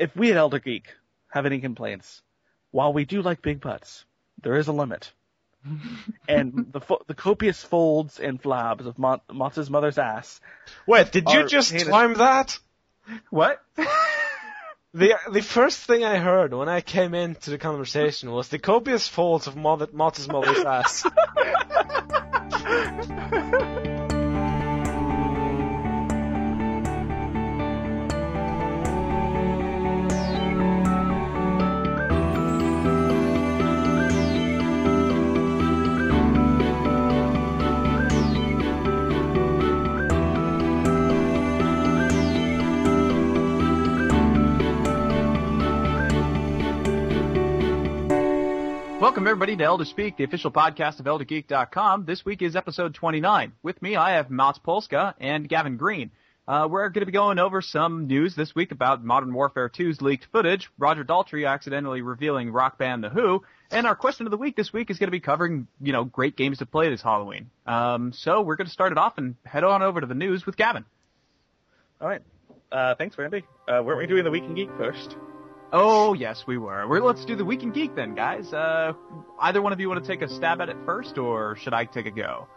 if we at Elder Geek have any complaints, while we do like big butts, there is a limit. and the fo- the copious folds and flabs of Mott's mother's ass. Wait, did you just heinous. time that? What? The the first thing I heard when I came into the conversation was the copious folds of Mother, mother's ass. Welcome everybody to Elder Speak, the official podcast of ElderGeek.com. This week is episode 29. With me, I have Mats Polska and Gavin Green. Uh, we're going to be going over some news this week about Modern Warfare 2's leaked footage, Roger Daltrey accidentally revealing rock band The Who, and our question of the week this week is going to be covering, you know, great games to play this Halloween. Um, so we're going to start it off and head on over to the news with Gavin. All right. Uh, thanks, Randy. Uh, weren't we doing the Week in Geek first? Oh yes, we were. We're, let's do the Week in Geek then, guys. Uh, either one of you want to take a stab at it first, or should I take a go?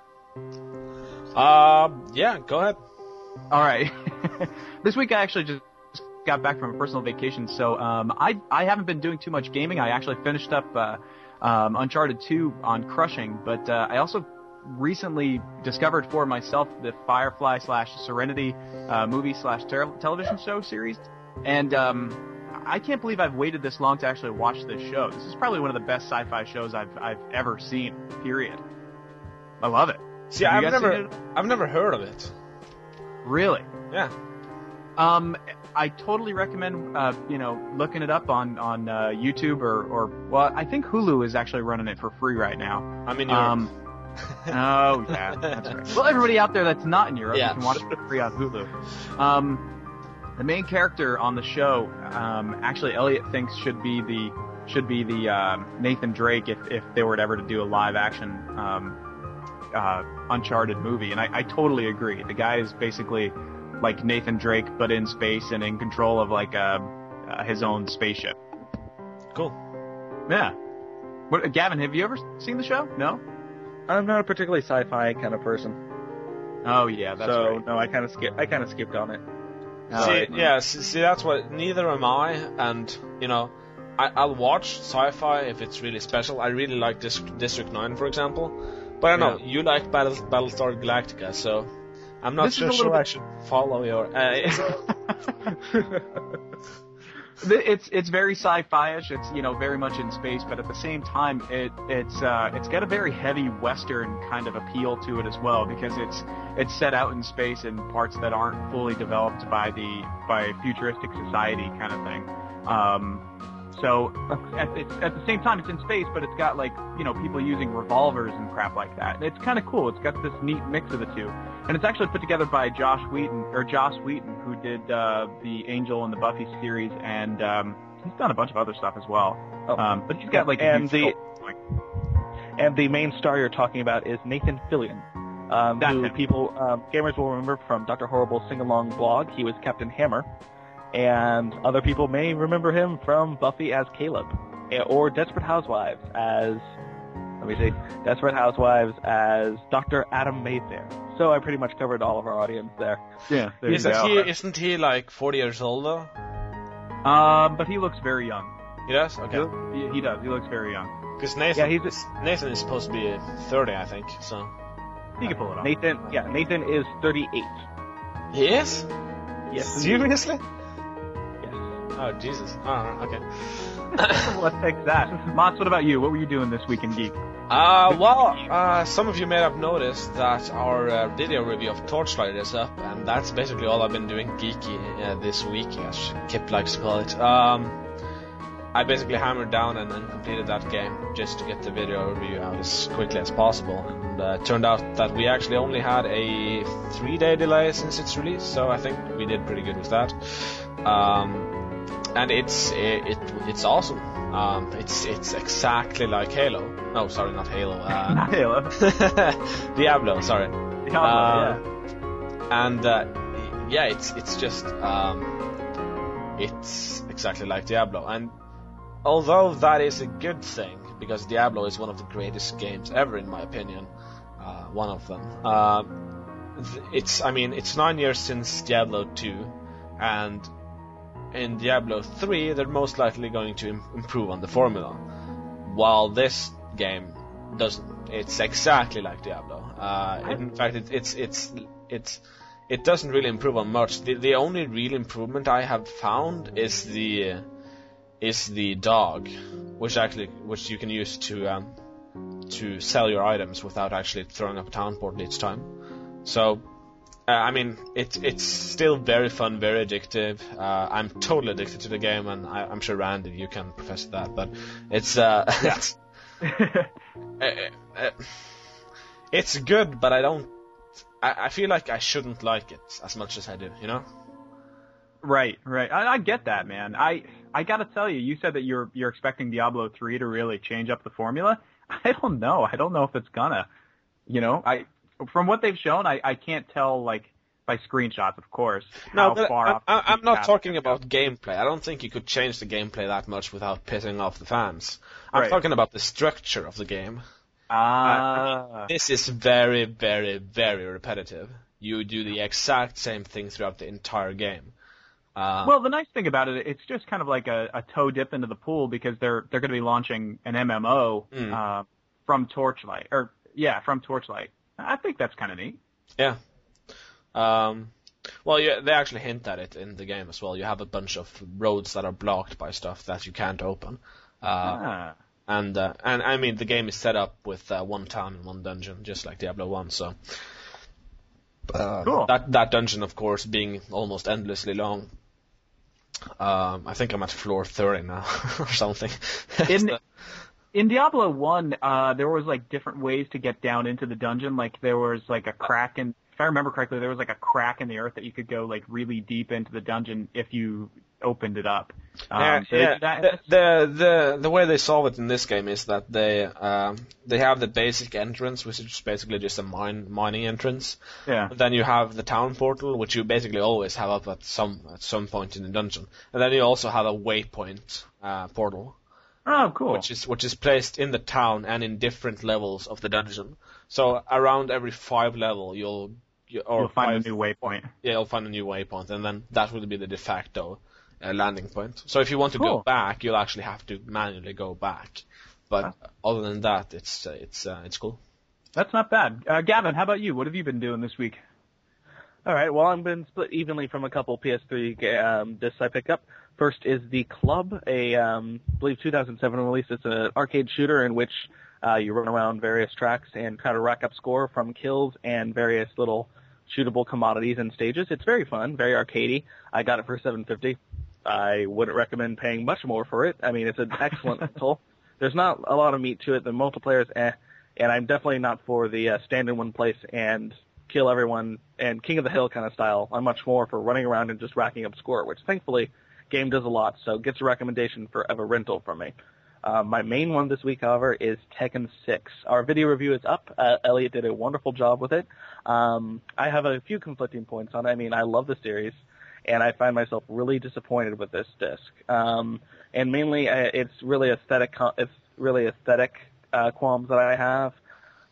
uh, yeah, go ahead. All right. this week I actually just got back from a personal vacation, so um, I I haven't been doing too much gaming. I actually finished up uh, um, Uncharted 2 on Crushing, but uh, I also recently discovered for myself the Firefly slash Serenity uh, movie slash television show series, and um, I can't believe I've waited this long to actually watch this show. This is probably one of the best sci-fi shows I've I've ever seen. Period. I love it. See, Have I've never. I've never heard of it. Really. Yeah. Um, I totally recommend, uh, you know, looking it up on on uh, YouTube or or well, I think Hulu is actually running it for free right now. I'm in Europe. Um, oh yeah, that's right. Well, everybody out there that's not in Europe, Yeah. you can watch it for free on Hulu. Um, the main character on the show, um, actually, Elliot thinks should be the should be the um, Nathan Drake if if they were ever to do a live action um, uh, Uncharted movie, and I, I totally agree. The guy is basically like Nathan Drake, but in space and in control of like uh, uh, his own spaceship. cool. Yeah. What, Gavin, have you ever seen the show? No. I'm not a particularly sci-fi kind of person, Oh yeah, that's so right. no, I kind of skip. I kind of skipped on it. Oh, see, right. yeah, see, see, that's what. Neither am I, and you know, I, I'll watch sci-fi if it's really special. I really like Dis- District Nine, for example. But I know you like Battle, Battlestar Galactica, so I'm not This is so a little sure I should follow your. Uh, it's it's very sci-fi-ish. It's you know very much in space, but at the same time, it it's uh, it's got a very heavy Western kind of appeal to it as well because it's it's set out in space in parts that aren't fully developed by the by futuristic society kind of thing. Um, so at, it's, at the same time, it's in space, but it's got like you know people using revolvers and crap like that. It's kind of cool. It's got this neat mix of the two, and it's actually put together by Josh Whedon or Joss Whedon, who did uh, the Angel and the Buffy series, and um, he's done a bunch of other stuff as well. Oh. Um, but he's got like And the- like, And the main star you're talking about is Nathan Fillion, um, who him. people um, gamers will remember from Dr. Horrible's sing-along blog. He was Captain Hammer, and other people may remember him from Buffy as Caleb, eh, or Desperate Housewives as let me see, Desperate Housewives as Dr. Adam Mayfair. So I pretty much covered all of our audience there. yeah, there you isn't go. he? Isn't he like 40 years old though? Um, but he looks very young. He does. Okay. He, he does. He looks very young. Because Nathan, Yeah, he's Nathan is supposed to be 30, I think. So He can pull it off. Nathan. Yeah, Nathan is 38. he is. Yes. Seriously? Oh Jesus. Oh, okay. Let's take that. Mots, what about you? What were you doing this week in Geek? Uh, well, uh, some of you may have noticed that our uh, video review of Torchlight is up, and that's basically all I've been doing geeky uh, this week, as Kip likes to call it. Um, I basically hammered down and then completed that game just to get the video review out as quickly as possible. And uh, it turned out that we actually only had a three-day delay since its release, so I think we did pretty good with that. Um, and it's it, it it's awesome. Um, it's it's exactly like Halo. No, sorry, not Halo. Uh, Not Halo. Diablo. Sorry. Diablo, Uh, and uh, yeah, it's it's just um, it's exactly like Diablo. And although that is a good thing, because Diablo is one of the greatest games ever, in my opinion, uh, one of them. Uh, it's, I mean, it's nine years since Diablo 2, and in Diablo 3, they're most likely going to Im- improve on the formula. While this game doesn't. It's exactly like Diablo. Uh, in fact, it, it's it's it's it doesn't really improve on much. The the only real improvement I have found is the is the dog, which actually which you can use to um, to sell your items without actually throwing up a town portal each time. So. Uh, I mean, it's it's still very fun, very addictive. Uh, I'm totally addicted to the game, and I, I'm sure Randy, you can profess that. But it's uh, it's uh, uh, it's good, but I don't. I, I feel like I shouldn't like it as much as I do. You know? Right, right. I, I get that, man. I I gotta tell you, you said that you're you're expecting Diablo three to really change up the formula. I don't know. I don't know if it's gonna. You know, I from what they've shown, I I can't tell like by screenshots, of course. No, how but far I, I'm not talking about gameplay. I don't think you could change the gameplay that much without pissing off the fans. I'm Right. talking about the structure of the game. Ah, This is very, very, very repetitive. You do the exact same thing throughout the entire game. Uh, Well, the nice thing about it, it's just kind of like a, a toe dip into the pool because they're they're going to be launching an MMO Mm. uh, from Torchlight, or yeah, from Torchlight. I think that's kind of neat. Yeah. Um, well, yeah, they actually hint at it in the game as well. You have a bunch of roads that are blocked by stuff that you can't open. Uh, ah. and uh, and I mean the game is set up with uh, one town and one dungeon, just like Diablo One. So uh, Cool. that that dungeon, of course, being almost endlessly long. Um, I think I'm at floor 30 now, or something. In in Diablo One, uh, there was like different ways to get down into the dungeon. Like there was like a crack in, if I remember correctly, there was like a crack in the earth that you could go like really deep into the dungeon if you opened it up. Um, yeah, so yeah. that- The, the the way they solve it in this game is that they um, they have the basic entrance, which is basically just a mine mining entrance. yeah. And then you have the town portal, which you basically always have up at some at some point in the dungeon. And then you also have a waypoint uh, portal, Oh, cool. which is which is placed in the town and in different levels of the dungeon. So around every five level, you'll you, or You'll find five, a new waypoint. yeah, you'll find a new waypoint, and then that will be the de facto uh, landing point. So if you want to Cool. go back, you'll actually have to manually go back. But other than that, it's uh, it's uh, it's cool. That's not bad. Uh, Gavin, how about you? What have you been doing this week? All right. Well, I've been split evenly from a couple PS3 ga- um, discs I picked up. First is the Club, a um, I believe 2007 release. It's an arcade shooter in which uh, you run around various tracks and try to rack up score from kills and various little shootable commodities and stages. It's very fun, very arcadey. I got it for 750. I wouldn't recommend paying much more for it. I mean, it's an excellent title. There's not a lot of meat to it. The multiplayer is eh, and I'm definitely not for the uh, stand in one place and kill everyone and King of the Hill kind of style. I'm much more for running around and just racking up score, which thankfully game does a lot, so gets a recommendation for of a rental from me. Uh, my main one this week, however, is Tekken 6. Our video review is up. Uh, Elliot did a wonderful job with it. Um, I have a few conflicting points on it. I mean, I love the series, and I find myself really disappointed with this disc. Um, and mainly, uh, it's really aesthetic. It's really aesthetic uh, qualms that I have.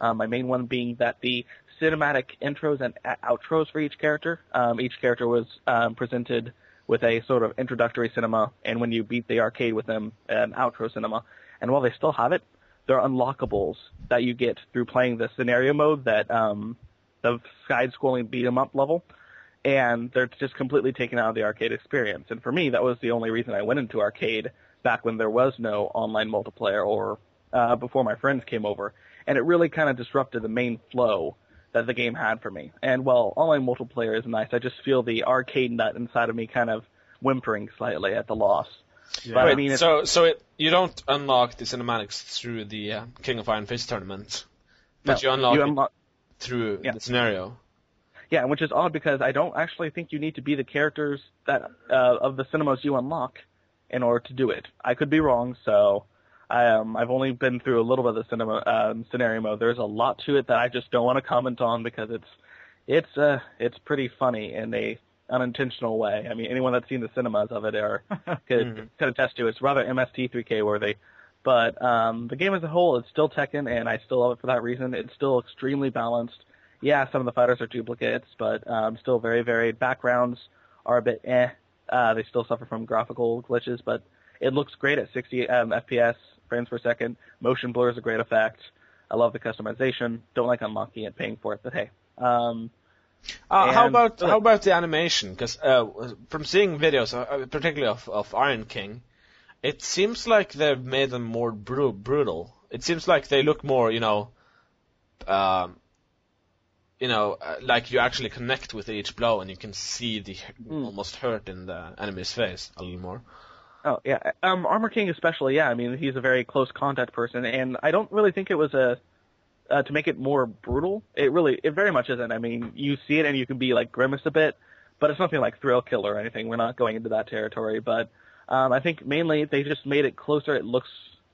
Um, my main one being that the cinematic intros and outros for each character. Um, each character was um, presented with a sort of introductory cinema, and when you beat the arcade with them, an outro cinema. And while they still have it, they're unlockables that you get through playing the scenario mode that um, the side-scrolling beat 'em up level, and they're just completely taken out of the arcade experience. And for me, that was the only reason I went into arcade back when there was no online multiplayer or uh, before my friends came over, and it really kind of disrupted the main flow that the game had for me. And while online multiplayer is nice, I just feel the arcade nut inside of me kind of whimpering slightly at the loss. But I mean, so so it, you don't unlock the cinematics through the uh, King of Iron Fist tournament, but no, you unlock it unlock- through Yeah. the scenario. Yeah, which is odd because I don't actually think you need to be the characters that uh, of the cinemas you unlock in order to do it. I could be wrong, so I, um, I've only been through a little bit of the cinema um, scenario mode. There's a lot to it that I just don't want to comment on because it's it's uh it's pretty funny in a unintentional way. I mean, anyone that's seen the cinemas of it are could Mhm. could attest to. it. It's rather MST3K worthy. But um, the game as a whole is still Tekken, and I still love it for that reason. It's still extremely balanced. Yeah, some of the fighters are duplicates, but um, still very varied. Backgrounds are a bit eh. Uh, they still suffer from graphical glitches, but it looks great at 60 um, FPS frames per second. Motion blur is a great effect. I love the customization. Don't like unlocking it, paying for it, but hey. Um, Uh, how And- about how about the animation? Because uh, from seeing videos, uh, particularly of, of Iron King, it seems like they've made them more bru- brutal. It seems like they look more, you know, um, you know, uh, like you actually connect with each blow and you can see the Mm. almost hurt in the enemy's face a little more. Oh yeah, um, Armor King especially. Yeah, I mean he's a very close contact person, and I don't really think it was a uh, to make it more brutal. It really, it very much isn't. I mean, you see it and you can be like grimace a bit, but it's nothing like Thrill Kill or anything. We're not going into that territory, but um, I think mainly they just made it closer. It looks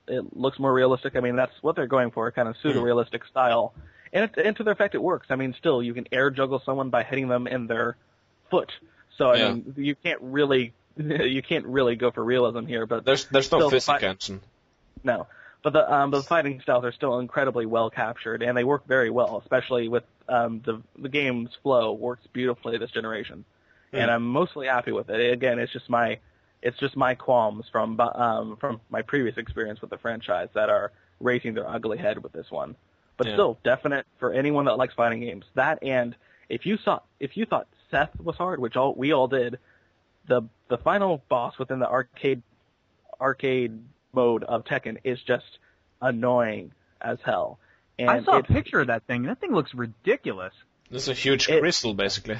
it looks more realistic. I mean, that's what they're going for, kind of pseudo realistic style, and, it, and to their effect, it works. I mean, still you can air juggle someone by hitting them in their foot. So I Yeah. mean, you can't really you can't really go for realism here, but There's there's no physics engine. no. But the um, but the fighting styles are still incredibly well captured, and they work very well, especially with um, the the game's flow works beautifully this generation, and Hmm. I'm mostly happy with it. Again, it's just my it's just my qualms from um, from my previous experience with the franchise that are raising their ugly head with this one. But Yeah. still, definite for anyone that likes fighting games. That and if you saw if you thought Seth was hard, which all we all did, the the final boss within the arcade arcade mode of Tekken is just annoying as hell. And I saw a picture of that thing. That thing looks ridiculous. This is a huge It- crystal, basically.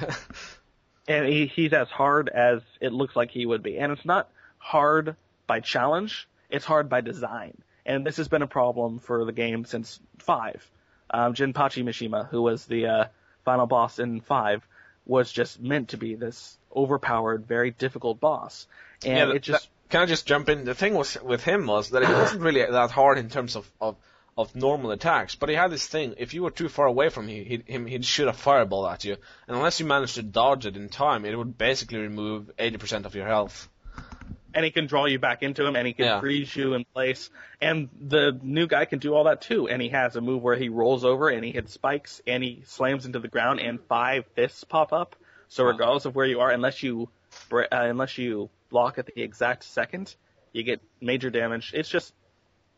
and he, he's as hard as it looks like he would be. And it's not hard by challenge; it's hard by design. And this has been a problem for the game since five. Um, Jinpachi Mishima, who was the uh, final boss in five, was just meant to be this overpowered, very difficult boss. And yeah, it just that- can I just jump in? The thing was with him was that it wasn't really that hard in terms of, of, of normal attacks, but he had this thing. If you were too far away from him, he'd, him, he'd shoot a fireball at you, and unless you managed to dodge it in time, it would basically remove 80% of your health. And he can draw you back into him, and he can Yeah. freeze you in place. And the new guy can do all that too. And he has a move where he rolls over and he hits spikes and he slams into the ground, and five fists pop up. So regardless of where you are, unless you uh, unless you block at the exact second, you get major damage. It's just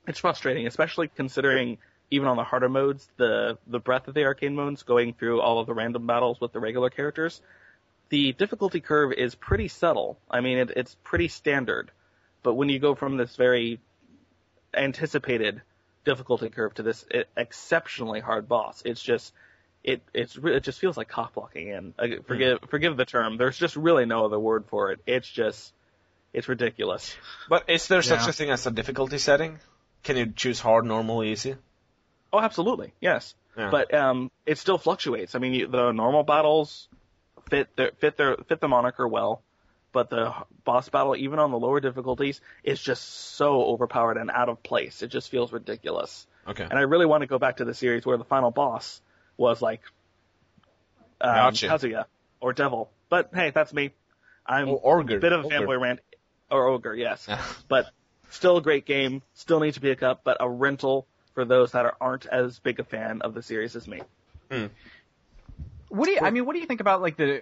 it's frustrating, especially considering even on the harder modes, the the breadth of the arcade modes, going through all of the random battles with the regular characters, the difficulty curve is pretty subtle. I mean, it, it's pretty standard. But when you go from this very anticipated difficulty curve to this exceptionally hard boss, it's just it it's it just feels like cock blocking. And uh, forgive forgive the term. There's just really no other word for it. It's just it's ridiculous. But is there such Yeah. a thing as a difficulty setting? Can you choose hard, normal, easy? Oh, absolutely, yes. Yeah. But um, it still fluctuates. I mean, you- the normal battles fit their fit their fit the moniker well, but the boss battle, even on the lower difficulties, is just so overpowered and out of place. It just feels ridiculous. Okay. And I really want to go back to the series where the final boss was like um, Gotcha. Kazuya or Devil. But hey, that's me. I'm Or Orger. a bit of a Ogre. fanboy rant or ogre, yes. But still a great game. Still needs to be a cup, but a rental for those that are, aren't as big a fan of the series as me. What do you? I mean, what do you think about like the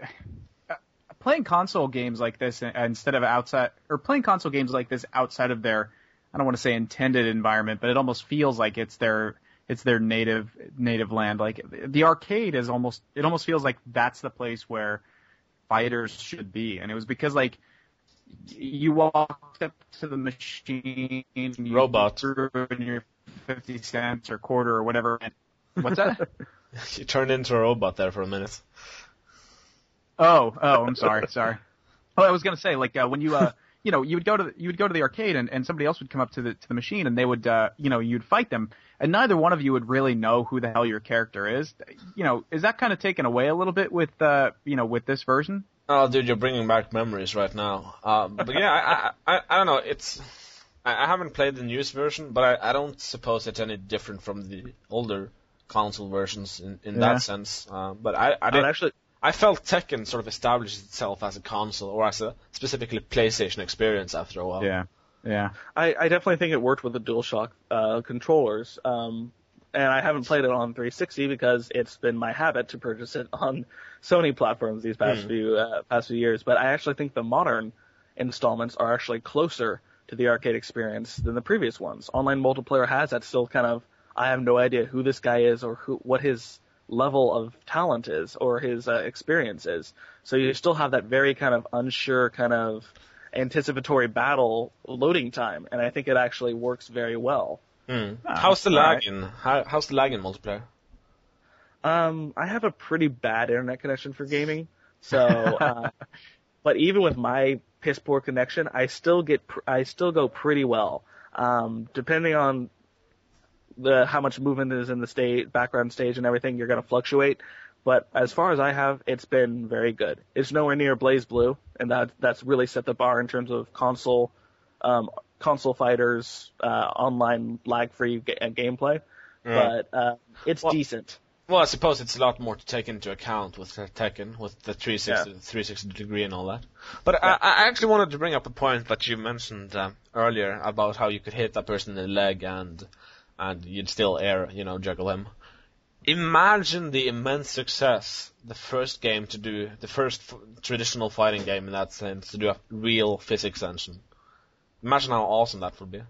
uh, playing console games like this uh, instead of outside, or playing console games like this outside of their, I don't want to say intended environment, but it almost feels like it's their it's their native native land. Like the arcade is almost it almost feels like that's the place where fighters should be, and it was because like you walked up to the machine, you Robot. threw in your fifty cents or quarter or whatever. and- What's that? You turned into a robot there for a minute. Oh, oh, I'm sorry, sorry. Well, I was gonna say, like, uh, when you, uh, you know, you would go to the, you would go to the arcade, and, and somebody else would come up to the to the machine, and they would, uh, you know, you'd fight them, and neither one of you would really know who the hell your character is. You know, is that kind of taken away a little bit with, uh, you know, with this version? Oh, dude, you're bringing back memories right now. Um, but yeah, I, I, I, I don't know. It's I, I haven't played the newest version, but I, I don't suppose it's any different from the older console versions in, in Yeah. that sense. Uh, but I, I I'd did. actually, I felt Tekken sort of established itself as a console or as a specifically PlayStation experience after a while. Yeah. Yeah. I, I definitely think it worked with the DualShock uh, controllers. Um, and I haven't played it on 360 because it's been my habit to purchase it on Sony platforms these past Hmm. few uh, past few years. But I actually think the modern installments are actually closer to the arcade experience than the previous ones. Online multiplayer has that still kind of I have no idea who this guy is or who what his level of talent is or his uh, experience is. So you still have that very kind of unsure kind of anticipatory battle loading time, and I think it actually works very well. Hmm. Ah, how's the alright. lag in how, how's the lag in multiplayer? Um, I have a pretty bad internet connection for gaming, so uh, but even with my piss poor connection, I still get pr- I still go pretty well. Um, depending on the how much movement is in the state background stage and everything, you're gonna fluctuate. But as far as I have, it's been very good. It's nowhere near BlazBlue, and that that's really set the bar in terms of console um, console fighters uh, online lag free uh, gameplay. But uh, it's Well- decent. Well, I suppose it's a lot more to take into account with uh, Tekken, with the 360, 360 degree and all that. But I, I actually wanted to bring up a point that you mentioned um, earlier about how you could hit that person in the leg and and you'd still air, you know, juggle him. Imagine the immense success the first game to do, the first f- traditional fighting game in that sense, to do a real physics engine. Imagine how awesome that would be.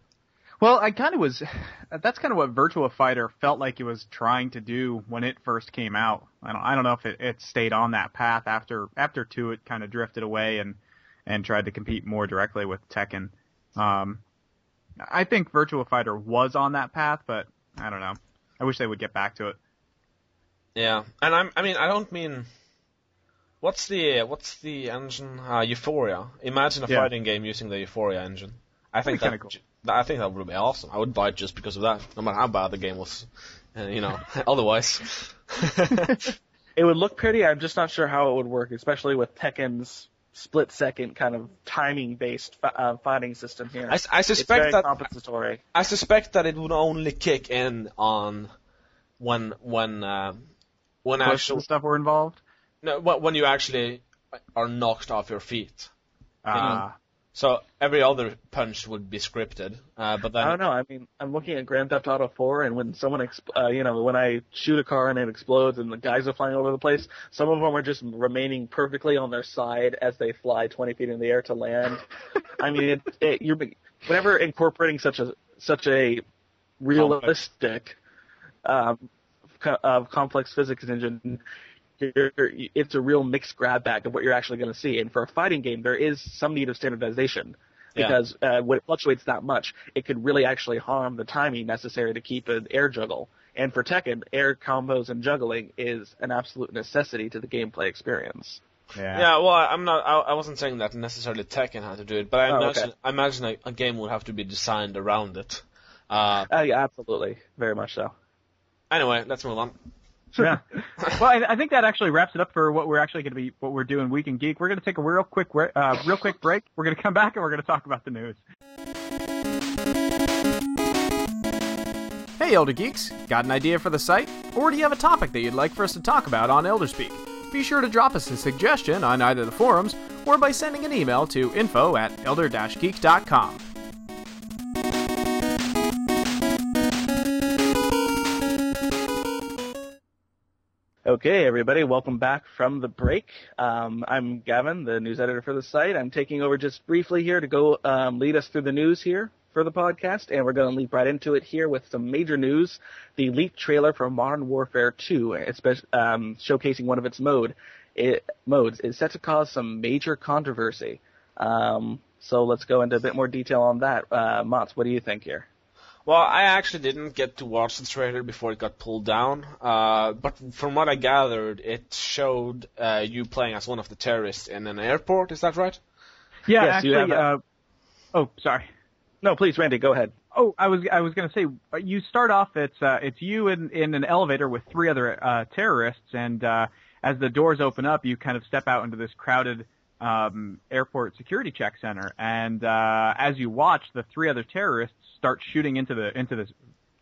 Well, I kind of was. That's kind of what Virtua Fighter felt like it was trying to do when it first came out. I don't. I don't know if it, it stayed on that path after after two. It kind of drifted away and and tried to compete more directly with Tekken. Um, I think Virtua Fighter was on that path, but I don't know. I wish they would get back to it. Yeah, and I'm, I mean, I don't mean. What's the what's the engine? Uh, Euphoria. Imagine a Yeah. fighting game using the Euphoria engine. I think That'd be I think that would be awesome. I would buy it just because of that, no matter how bad the game was. Uh, you know, otherwise. It would look pretty. I'm just not sure how it would work, especially with Tekken's split second kind of timing based uh, fighting system here. I, I suspect that compensatory. I suspect that it would only kick in on when when uh, when Push actual stuff were involved. no when when you actually are knocked off your feet. Uh, So every other punch would be scripted, uh, but then I don't know. I mean, I'm looking at Grand Theft Auto 4, and when someone, exp- uh, you know, when I shoot a car and it explodes, and the guys are flying over the place, some of them are just remaining perfectly on their side as they fly 20 feet in the air to land. I mean, it, it, you're whenever incorporating such a such a realistic, um, co- uh, complex physics engine. You're, it's a real mixed grab bag of what you're actually going to see. And for a fighting game, there is some need of standardization Yeah. because uh, when it fluctuates that much, it could really actually harm the timing necessary to keep an air juggle. And for Tekken, air combos and juggling is an absolute necessity to the gameplay experience. yeah. Yeah, well, I'm not. I, I wasn't saying that necessarily Tekken had to do it, but I Oh, imagine, okay. I imagine a, a game would have to be designed around it. Uh, Uh, yeah, absolutely, very much so. anyway, let's move on. Yeah. well, I, I think that actually wraps it up for what we're actually going to be, what we're doing Week in Geek. We're going to take a real quick, uh, real quick break. We're going to come back and we're going to talk about the news. Hey, Elder Geeks! Got an idea for the site? Or do you have a topic that you'd like for us to talk about on Elderspeak? Be sure to drop us a suggestion on either the forums or by sending an email to info at elder-geek.com. Okay, everybody, welcome back from the break. Um, I'm Gavin, the news editor for the site. I'm taking over just briefly here to go um, lead us through the news here for the podcast, and we're going to leap right into it here with some major news. The leaked trailer for Modern Warfare 2, especially um, showcasing one of its mode it, modes, is set to cause some major controversy. Um, so let's go into a bit more detail on that. Uh, Mats, what do you think here? Well, I actually didn't get to watch the trailer before it got pulled down, uh, but from what I gathered, it showed uh, you playing as one of the terrorists in an airport. Is that right? Yeah, Yes, actually, have uh, oh, sorry. No, please, Randy, go ahead. Oh, I was I was going to say uh, you start off it's uh, it's you in in an elevator with three other uh, terrorists, and uh, as the doors open up, you kind of step out into this crowded um, airport security check center, and uh, as you watch, the three other terrorists start shooting into the into this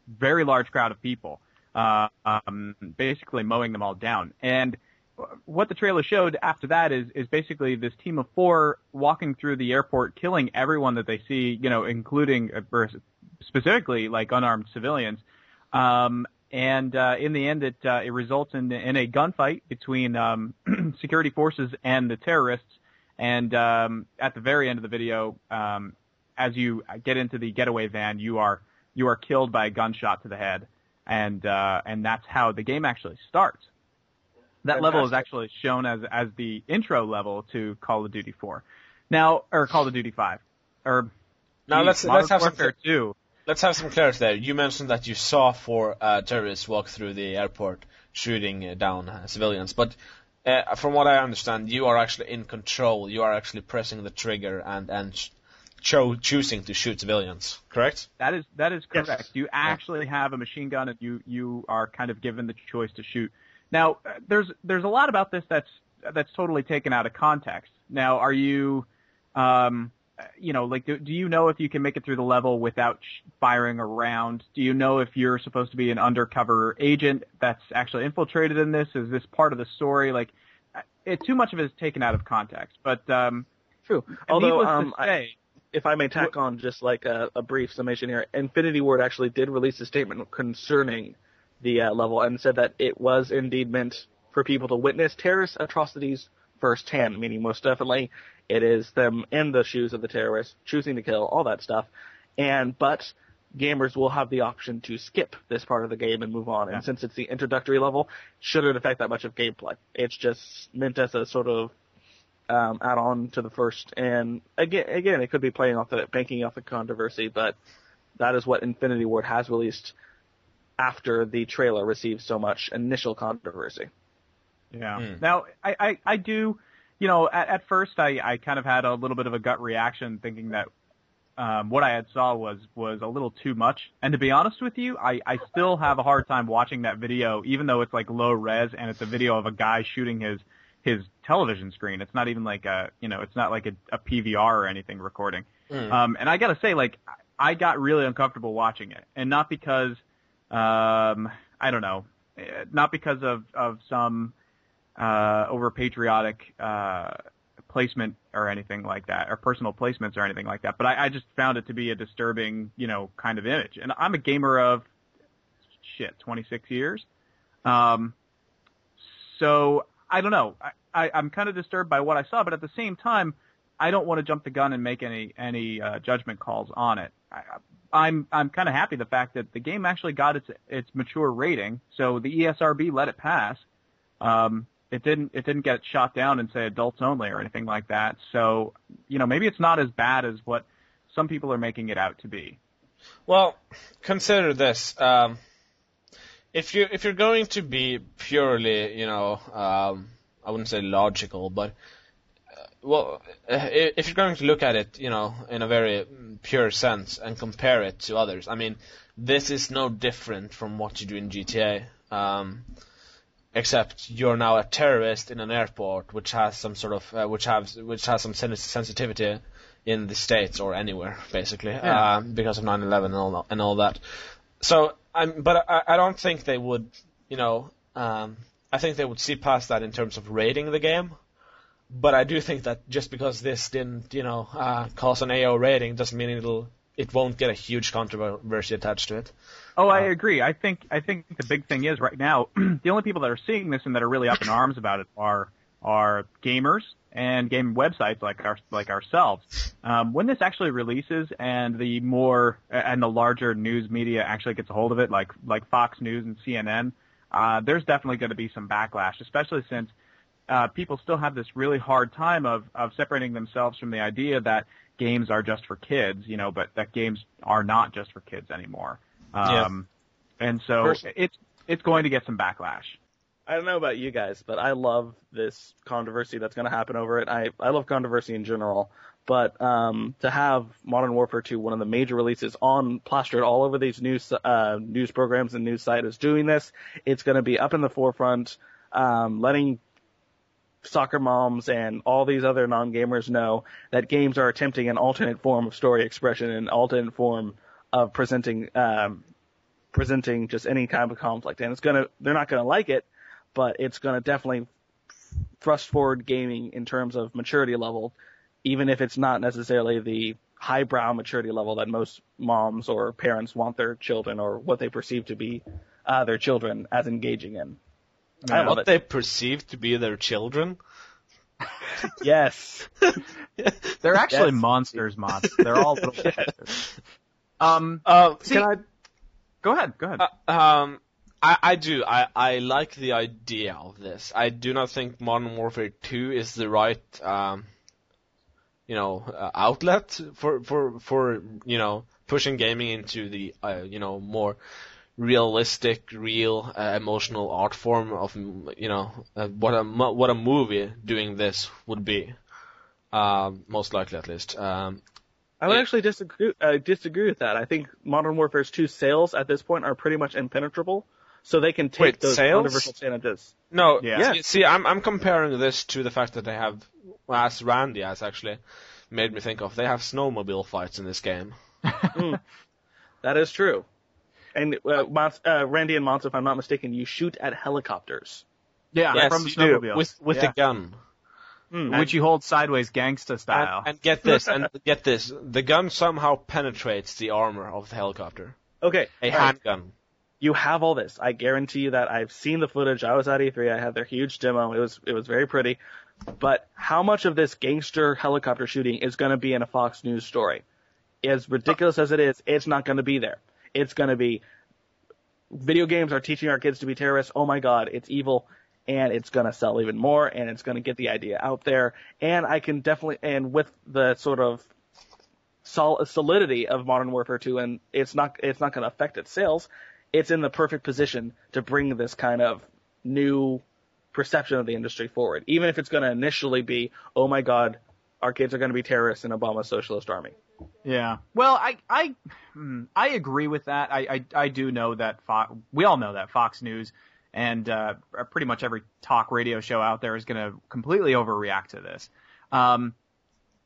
very large crowd of people, uh, um, basically mowing them all down. And what the trailer showed after that is is basically this team of four walking through the airport, killing everyone that they see, you know, including or specifically like unarmed civilians. Um, and uh, in the end, it uh, it results in in a gunfight between um, security forces and the terrorists. And um, at the very end of the video, um, as you get into the getaway van, you are you are killed by a gunshot to the head, and uh, and that's how the game actually starts. That Fantastic. level is actually shown as as the intro level to Call of Duty 4. Now, or Call of Duty 5, or now let's let's have Warfare some 2 let's have some clarity there. You mentioned that you saw four uh, terrorists walk through the airport shooting uh, down uh, civilians, but uh, from what I understand, you are actually in control. You are actually pressing the trigger and and cho- choosing to shoot civilians. Correct? That is that is correct. Yes. You actually have a machine gun, and you you are kind of given the choice to shoot. Now, uh, there's there's a lot about this that's that's totally taken out of context. Now, are you um, you know, like, do, do you know if you can make it through the level without firing around? Do you know if you're supposed to be an undercover agent that's actually infiltrated in this? Is this part of the story? Like, it too much of it is taken out of context. But um, true. Although, um, say, I, if I may tack on just like a, a, brief summation here, Infinity Ward actually did release a statement concerning the uh, level and said that it was indeed meant for people to witness terrorist atrocities firsthand, meaning most definitely it is them in the shoes of the terrorists, choosing to kill, all that stuff. And, but gamers will have the option to skip this part of the game and move on. Yeah. And since it's the introductory level, shouldn't affect that much of gameplay. It's just meant as a sort of um, add on to the first. And again, again, it could be playing off the banking off the controversy, but that is what Infinity Ward has released after the trailer received so much initial controversy. Yeah. Mm. Now, I, I, I do, you know, at, at first I, I kind of had a little bit of a gut reaction thinking that um, what I had saw was was a little too much. And to be honest with you, I, I still have a hard time watching that video, even though it's like low res and it's a video of a guy shooting his his television screen. It's not even like a you know, it's not like a, a PVR or anything recording. Mm. Um, and I gotta say, like, I got really uncomfortable watching it, and not because, um, I don't know, not because of of some uh, over patriotic uh, placement or anything like that, or personal placements or anything like that. But I, I just found it to be a disturbing, you know, kind of image. And I'm a gamer of shit, 26 years. Um, so I don't know. I, I, I'm kind of disturbed by what I saw, but at the same time, I don't want to jump the gun and make any any uh, judgment calls on it. I, I'm I'm kind of happy the fact that the game actually got its its mature rating, so the ESRB let it pass. Um, it didn't it didn't get shot down and say adults only or anything like that. So you know maybe it's not as bad as what some people are making it out to be. Well, consider this. Um, if you if you're going to be purely, you know, um, I wouldn't say logical, but uh, well, uh, if you're going to look at it, you know, in a very pure sense and compare it to others, I mean, this is no different from what you do in GTA. Um, except you're now a terrorist in an airport, which has some sort of uh, which has which has some sen- sensitivity in the states or anywhere basically yeah. uh, because of 9/11 and all that, and all that. So I'm, but I, I don't think they would, you know, um, I think they would see past that in terms of rating the game. But I do think that just because this didn't, you know, uh, cause an AO rating doesn't mean it'll it won't get a huge controversy attached to it. Oh, I uh, agree. I think I think the big thing is right now the only people that are seeing this and that are really up in arms about it are are gamers and game websites like our like ourselves. Um, when this actually releases and the more and the larger news media actually gets a hold of it, like like Fox News and CNN, uh, there's definitely going to be some backlash, especially since uh, people still have this really hard time of of separating themselves from the idea that games are just for kids, you know, but that games are not just for kids anymore. Um, yeah. And so First, it's it's going to get some backlash. I don't know about you guys, but I love this controversy that's going to happen over it. I I love controversy in general, but um, to have Modern Warfare 2, one of the major releases, on plastered all over these news uh, news programs and news sites doing this, it's going to be up in the forefront, um, letting soccer moms and all these other non-gamers know that games are attempting an alternate form of story expression, an alternate form of presenting um, presenting just any kind of conflict. And it's gonna they're not gonna like it, but it's gonna definitely thrust forward gaming in terms of maturity level, even if it's not necessarily the highbrow maturity level that most moms or parents want their children or what they perceive to be uh, their children as engaging in. I love what it. they perceive to be their children. Yes. They're actually Yes. monsters, Mots. They're all little monsters. Um, Uh, See- can I go ahead, go ahead. Uh, um, I, I do. I, I like the idea of this. I do not think Modern Warfare 2 is the right, um, you know, uh, outlet for, for, for, you know, pushing gaming into the, uh, you know, more realistic, real, uh, emotional art form of, you know, uh, what a, what a movie doing this would be. Um, most likely at least. Um, I would Yeah. actually disagree, uh, disagree with that. I think Modern Warfare's 2 sales at this point are pretty much impenetrable, so they can take Wait, those sales? universal challenges. No, Yeah. see- see, I'm I'm comparing this to the fact that they have, well, as Randy has actually made me think of, they have snowmobile fights in this game. That is true. And uh, Mons- uh, Randy and Mons, if I'm not mistaken, you shoot at helicopters. yeah, yes, from the you do, snowmobile. with with Yeah. a gun. Hmm. which you hold sideways gangsta style. And, and get this, and get this, the gun somehow penetrates the armor of the helicopter. Okay, A all right. handgun. you have all this. I guarantee you that I've seen the footage. I was at E3. I had their huge demo. It was it was very pretty. But how much of this gangster helicopter shooting is going to be in a Fox News story? As ridiculous as it is, it's not going to be there. It's going to be video games are teaching our kids to be terrorists. Oh my god, it's evil. And it's gonna sell even more, and it's gonna get the idea out there. And I can definitely, and with the sort of sol- solidity of Modern Warfare 2, and it's not it's not going to affect its sales. It's in the perfect position to bring this kind of new perception of the industry forward, even if it's going to initially be, oh my god, our kids are going to be terrorists in Obama's socialist army. Yeah. Well, I I hmm, I agree with that. I I, I do know that Fox, we all know that Fox News and uh, pretty much every talk radio show out there is going to completely overreact to this. Um,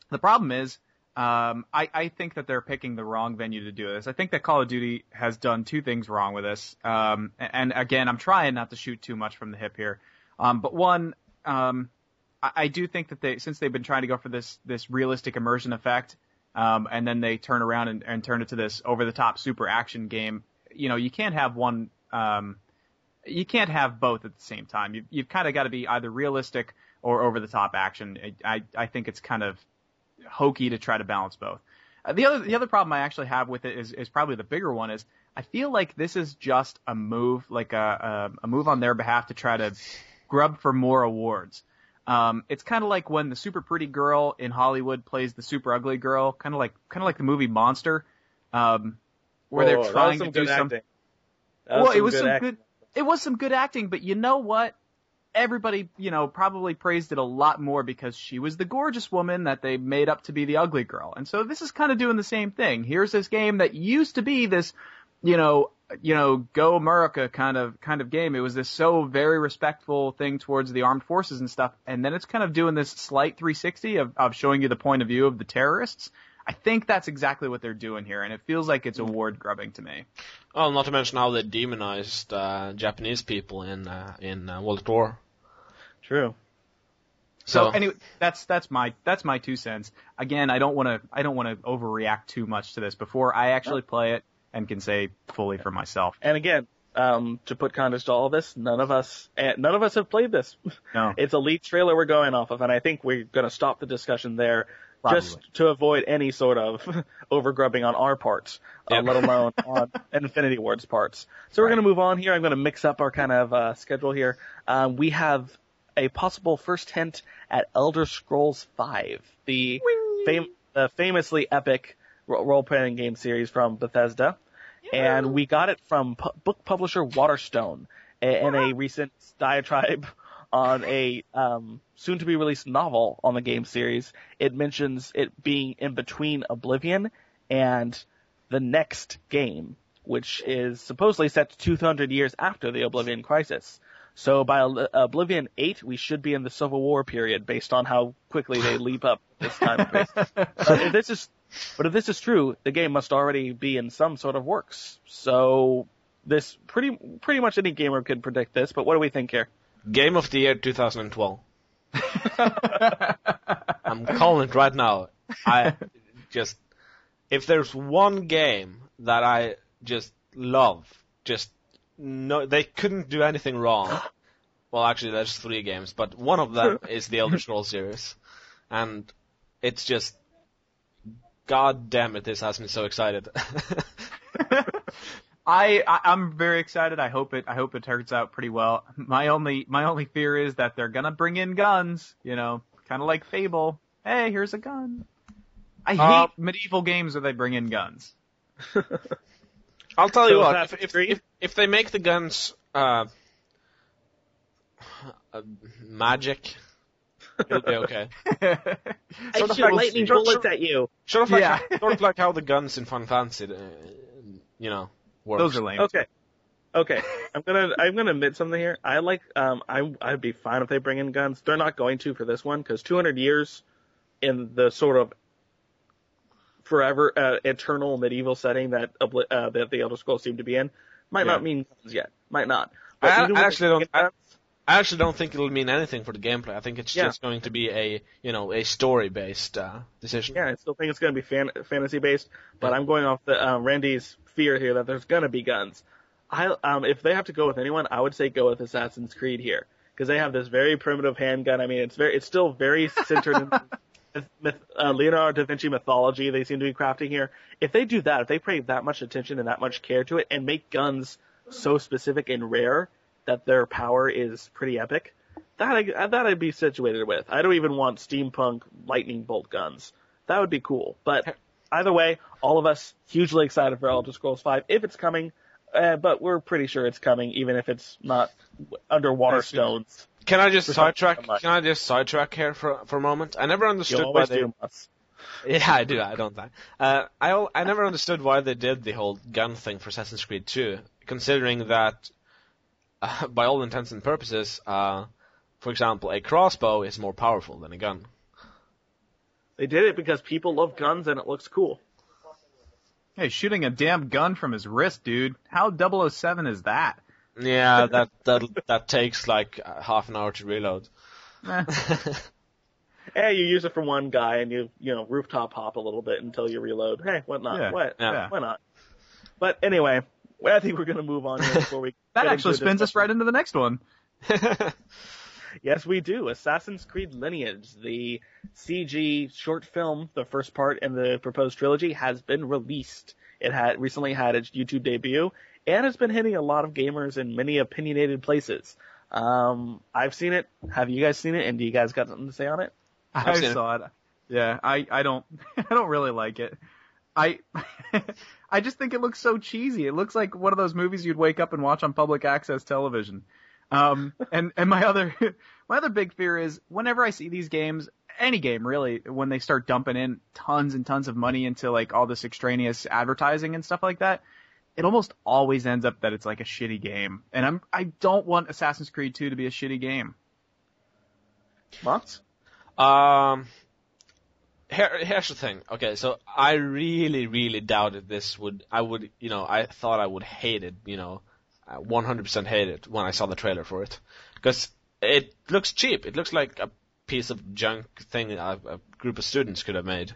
the problem is, um, I, I think that they're picking the wrong venue to do this. I think that Call of Duty has done two things wrong with this. Um, and again, I'm trying not to shoot too much from the hip here. Um, but one, um, I, I do think that they, since they've been trying to go for this, this realistic immersion effect, um, and then they turn around and, and turn it to this over the top super action game, you know, you can't have one, um, you can't have both at the same time. You, you've kind of got to be either realistic or over the top action. I, I think it's kind of hokey to try to balance both. Uh, the other the other problem I actually have with it is is probably the bigger one is I feel like this is just a move like a a, a move on their behalf to try to grub for more awards. Um, it's kind of like when the super pretty girl in Hollywood plays the super ugly girl, kind of like kind of like the movie Monster, um, where Whoa, they're trying to do some some. good acting. That was Well, it was good some acting. good. It was some good acting, but you know what? Everybody, you know, probably praised it a lot more because she was the gorgeous woman that they made up to be the ugly girl. And so this is kind of doing the same thing. Here's this game that used to be this, you know, you know, go America kind of kind of game. It was this so very respectful thing towards the armed forces and stuff, and then it's kind of doing this slight 360 of, of showing you the point of view of the terrorists. I think that's exactly what they're doing here, and it feels like it's award grubbing to me. Oh, not to mention how they demonized uh, Japanese people in uh, in uh, World War. True. So, So- anyway, that's that's my that's my two cents. Again, I don't want to I don't want to overreact too much to this before I actually play it and can say fully for myself. And again, um, to put context to all of this, none of us, eh, none of us have played this. No. It's a leaked trailer we're going off of, and I think we're going to stop the discussion there, just to avoid any sort of overgrubbing on our parts, uh, let alone on Infinity Ward's parts. So we're going to move on here. I'm going to mix up our kind of uh, schedule here. Um, we have a possible first hint at Elder Scrolls V, the, fam- the famously epic ro- role-playing game series from Bethesda. And we got it from pu- book publisher Waterstone a- in a recent diatribe on a um, soon-to-be released novel on the game series. It mentions it being in between Oblivion and the next game, which is supposedly set 200 years after the Oblivion crisis. So by Oblivion 8, we should be in the Civil War period based on how quickly they leap up this time. This is, but if this is true, the game must already be in some sort of works. So this pretty pretty much any gamer could predict this. But what do we think here? Game of the year 2012. I'm calling it right now. I just if there's one game that I just love, just no, they couldn't do anything wrong. Well, actually, there's three games, but one of them is the Elder Scrolls series, and it's just, god damn it, this has me so excited. I, I I'm very excited. I hope it I hope it turns out pretty well. My only my only fear is that they're gonna bring in guns. You know, kind of like Fable. Hey, here's a gun. I hate Uh, medieval games where they bring in guns. I'll tell you So what, if, if, if if they make the guns uh, uh, magic, it'll be okay. I Sort of shoot like- lightning sort of- bullets at you. Sort of like Yeah. sort of like how the guns in Final Fantasy, uh, you know, work. Those are lame. Okay. Okay. I'm gonna I'm gonna admit something here. I like um I I'd be fine if they bring in guns. They're not going to for this one because 200 years in the sort of forever uh, eternal medieval setting that uh, that the Elder Scrolls seem to be in might Yeah. not mean guns yet. Might not. I- I actually don't- get I- guns- I actually don't think it'll mean anything for the gameplay. I think it's Yeah. just going to be a you know a story based uh, decision. Yeah, I still think it's going to be fan- fantasy based, but Yeah. I'm going off the uh, Randy's fear here that there's going to be guns. I um, if they have to go with anyone, I would say go with Assassin's Creed here because they have this very primitive handgun. I mean, it's very it's still very centered in myth- myth- uh, Leonardo da Vinci mythology. They seem to be crafting here. If they do that, if they pay that much attention and that much care to it, and make guns so specific and rare that their power is pretty epic, that I, that I'd be situated with. I don't even want steampunk lightning bolt guns. That would be cool. But either way, all of us hugely excited for Elder Scrolls 5 if it's coming. Uh, but we're pretty sure it's coming, even if it's not underwater stones. Can I just sidetrack? Can I just sidetrack here for for a moment? I never understood why they. Yeah, I do. I don't think. Uh, I I never understood why they did the whole gun thing for Assassin's Creed 2, considering that, uh, by all intents and purposes, uh, for example, a crossbow is more powerful than a gun. They did it because people love guns and it looks cool. Hey, shooting a damn gun from his wrist, dude. How 007 is that? Yeah, that that that takes like uh, half an hour to reload. Eh. Hey, you use it for one guy and you, you know, rooftop hop a little bit until you reload. Hey, what not? Yeah, What? yeah. Why not? But anyway, well, I think we're going to move on here before we. That actually spins us right into the next one. Yes, we do. Assassin's Creed Lineage, the CG short film, the first part in the proposed trilogy, has been released. It had recently had its YouTube debut and it's been hitting a lot of gamers in many opinionated places. Um, I've seen it. Have you guys seen it? And do you guys got something to say on it? I seen it. saw it. Yeah, I, I don't I don't really like it. I I just think it looks so cheesy. It looks like one of those movies you'd wake up and watch on public access television. Um, and and my other my other big fear is whenever I see these games, any game really, when they start dumping in tons and tons of money into like all this extraneous advertising and stuff like that, it almost always ends up that it's like a shitty game. And I'm I don't want Assassin's Creed 2 to be a shitty game. Mox? Um, here, here's the thing. Okay, so I really, really doubted this would. I would, you know, I thought I would hate it. You know, I 100% hate it when I saw the trailer for it because it looks cheap. It looks like a piece of junk thing a, a group of students could have made.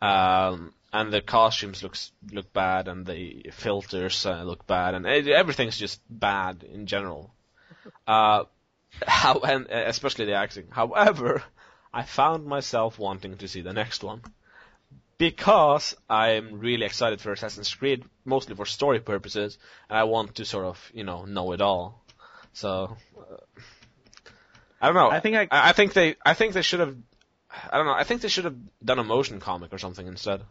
Um, and the costumes looks look bad, and the filters uh, look bad, and it, everything's just bad in general. Uh, how and uh, especially the acting. However, I found myself wanting to see the next one because I'm really excited for Assassin's Creed, mostly for story purposes, and I want to sort of you know know it all. So uh, I don't know. I think I- I think they I think they should have. I don't know. I think they should have done a motion comic or something instead.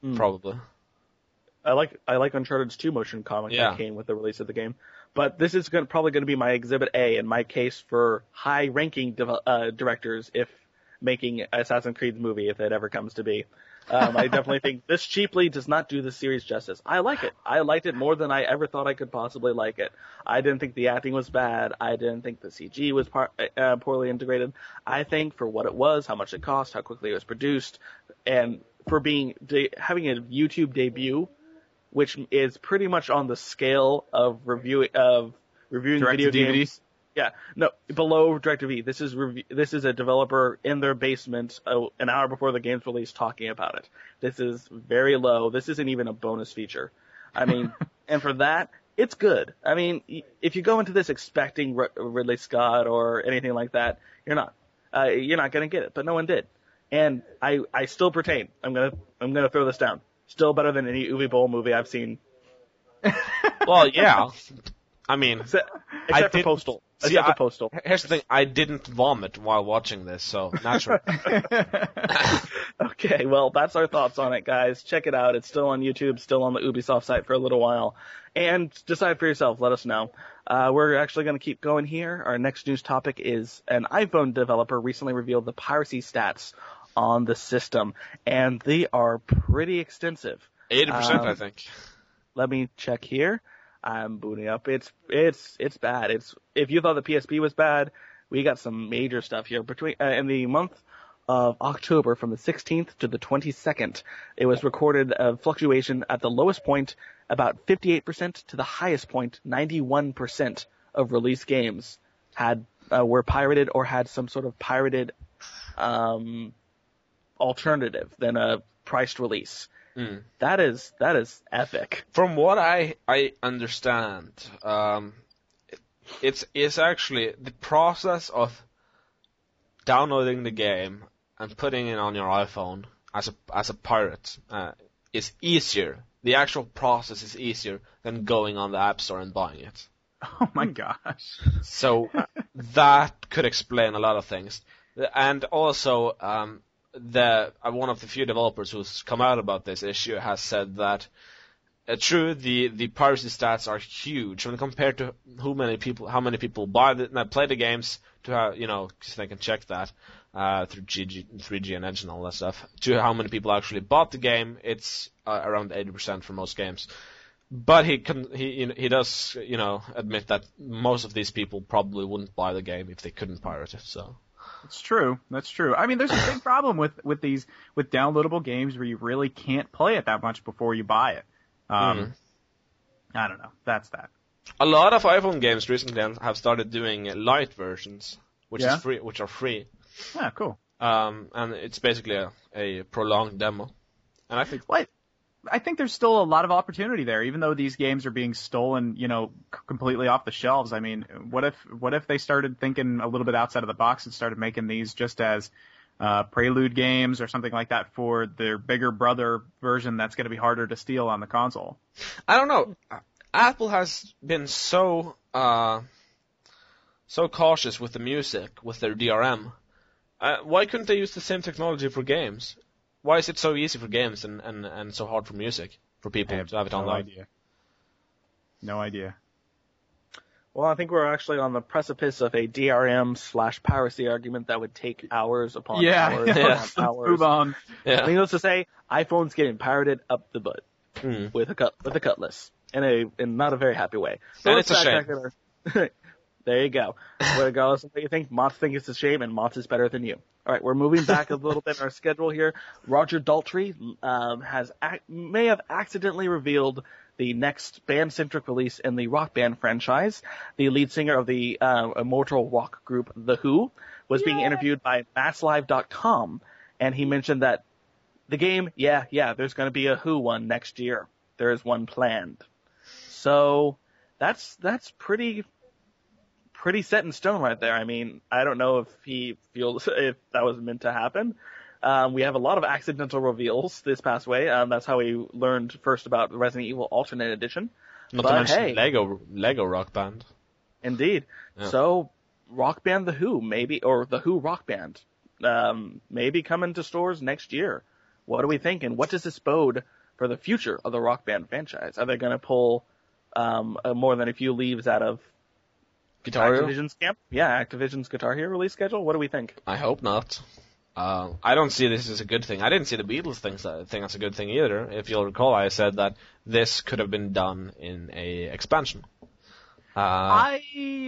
Hmm. Probably. I like I like Uncharted's two motion comic Yeah. that came with the release of the game, but this is going probably going to be my Exhibit A in my case for high ranking dev- uh, directors if making Assassin's Creed movie if it ever comes to be. Um, I definitely think this cheaply does not do the series justice. I like it. I liked it more than I ever thought I could possibly like it. I didn't think the acting was bad. I didn't think the CG was par- uh, poorly integrated. I think for what it was, how much it cost, how quickly it was produced, and for being de- having a YouTube debut, which is pretty much on the scale of review of reviewing Direct video to DVD? games. Yeah, no, below DirecTV. This is rev- this is a developer in their basement uh, an hour before the game's release talking about it. This is very low. This isn't even a bonus feature. I mean, and for that, it's good. I mean, y- if you go into this expecting R- Ridley Scott or anything like that, you're not. Uh, you're not gonna get it. But no one did, and I I still pertain. I'm gonna I'm gonna throw this down. Still better than any Uwe Boll movie I've seen, Well, yeah. I mean, except, I except for didn't- Postal. see, Except I- Postal. here's the thing: I didn't vomit while watching this, so naturally. Okay, well, that's our thoughts on it, guys. Check it out. It's still on YouTube, still on the Ubisoft site for a little while. And decide for yourself. Let us know. Uh, we're actually going to keep going here. Our next news topic is an iPhone developer recently revealed the piracy stats on the system, and they are pretty extensive. Eighty percent, Um, I think. Let me check here. I'm booting up. It's it's it's bad. It's if you thought the PSP was bad, we got some major stuff here. Between uh, in the month of October, from the 16th to the 22nd, it was recorded a fluctuation at the lowest point about 58% to the highest point 91% of released games had uh, were pirated or had some sort of pirated um, alternative than a priced release. Mm. That is that is epic. From what I I understand, um, it's it's actually the process of downloading the game and putting it on your iPhone as a as a pirate uh, is easier. The actual process is easier than going on the App Store and buying it. oh my gosh. So that could explain a lot of things. And also, um, the uh, one of the few developers who's come out about this issue has said that uh, true the the piracy stats are huge when compared to who many people how many people buy the play the games to have you know 'cause they can check that uh, through GG 3G and Edge and all that stuff to how many people actually bought the game it's uh, around 80% for most games. But he can he he does you know admit that most of these people probably wouldn't buy the game if they couldn't pirate it. So It's true. That's true. I mean, there's a big problem with with these with downloadable games where you really can't play it that much before you buy it. Um, Mhm. I don't know. That's that. a lot of iPhone games recently have started doing light versions, which Yeah? is free, which are free. Yeah, cool. Um, and it's basically a, a prolonged demo. And I think What? I think there's still a lot of opportunity there, even though these games are being stolen, you know, completely off the shelves. I mean, what if what if they started thinking a little bit outside of the box and started making these just as uh, prelude games or something like that for their bigger brother version that's going to be harder to steal on the console? I don't know. Apple has been so uh, so cautious with the music with their DRM. Uh, why couldn't they use the same technology for games? Why is it so easy for games and, and, and so hard for music for people to have it no online? idea. No idea. Well, I think we're actually on the precipice of a DRM slash piracy argument that would take hours upon Yeah, hours yeah. upon Let's hours. move on. Yeah. Needless to say, iPhone's getting pirated up the butt Mm. with a cut with a cutlass in a in not a very happy way. And it's a shame. our- there you go. Regardless of what you think, Mott's think it's a shame, and Mott's is better than you. All right, we're moving back a little bit in our schedule here. Roger Daltrey um, has ac- may have accidentally revealed the next band-centric release in the rock band franchise. The lead singer of the uh, immortal rock group The Who was being interviewed by MassLive.com, and he mentioned that the game, yeah, yeah, there's going to be a Who one next year. There is one planned. So that's that's pretty pretty set in stone right there. I mean, I don't know if he feels if that was meant to happen. Um, we have a lot of accidental reveals this past way. Um, that's how we learned first about the Resident Evil Alternate Edition. Not But to mention hey. Lego Lego Rock Band. Indeed. Yeah. So, Rock Band The Who, maybe, or The Who Rock Band, um, maybe coming to stores next year. What are we thinking? What does this bode for the future of the Rock Band franchise? Are they going to pull um, more than a few leaves out of Guitar Hero? Activision's camp? Yeah, Activision's Guitar Hero release schedule. What do we think? I hope not. Uh, I don't see this as a good thing. I didn't see the Beatles thing, thing as a good thing either. If you'll recall, I said that this could have been done in a expansion. Uh, I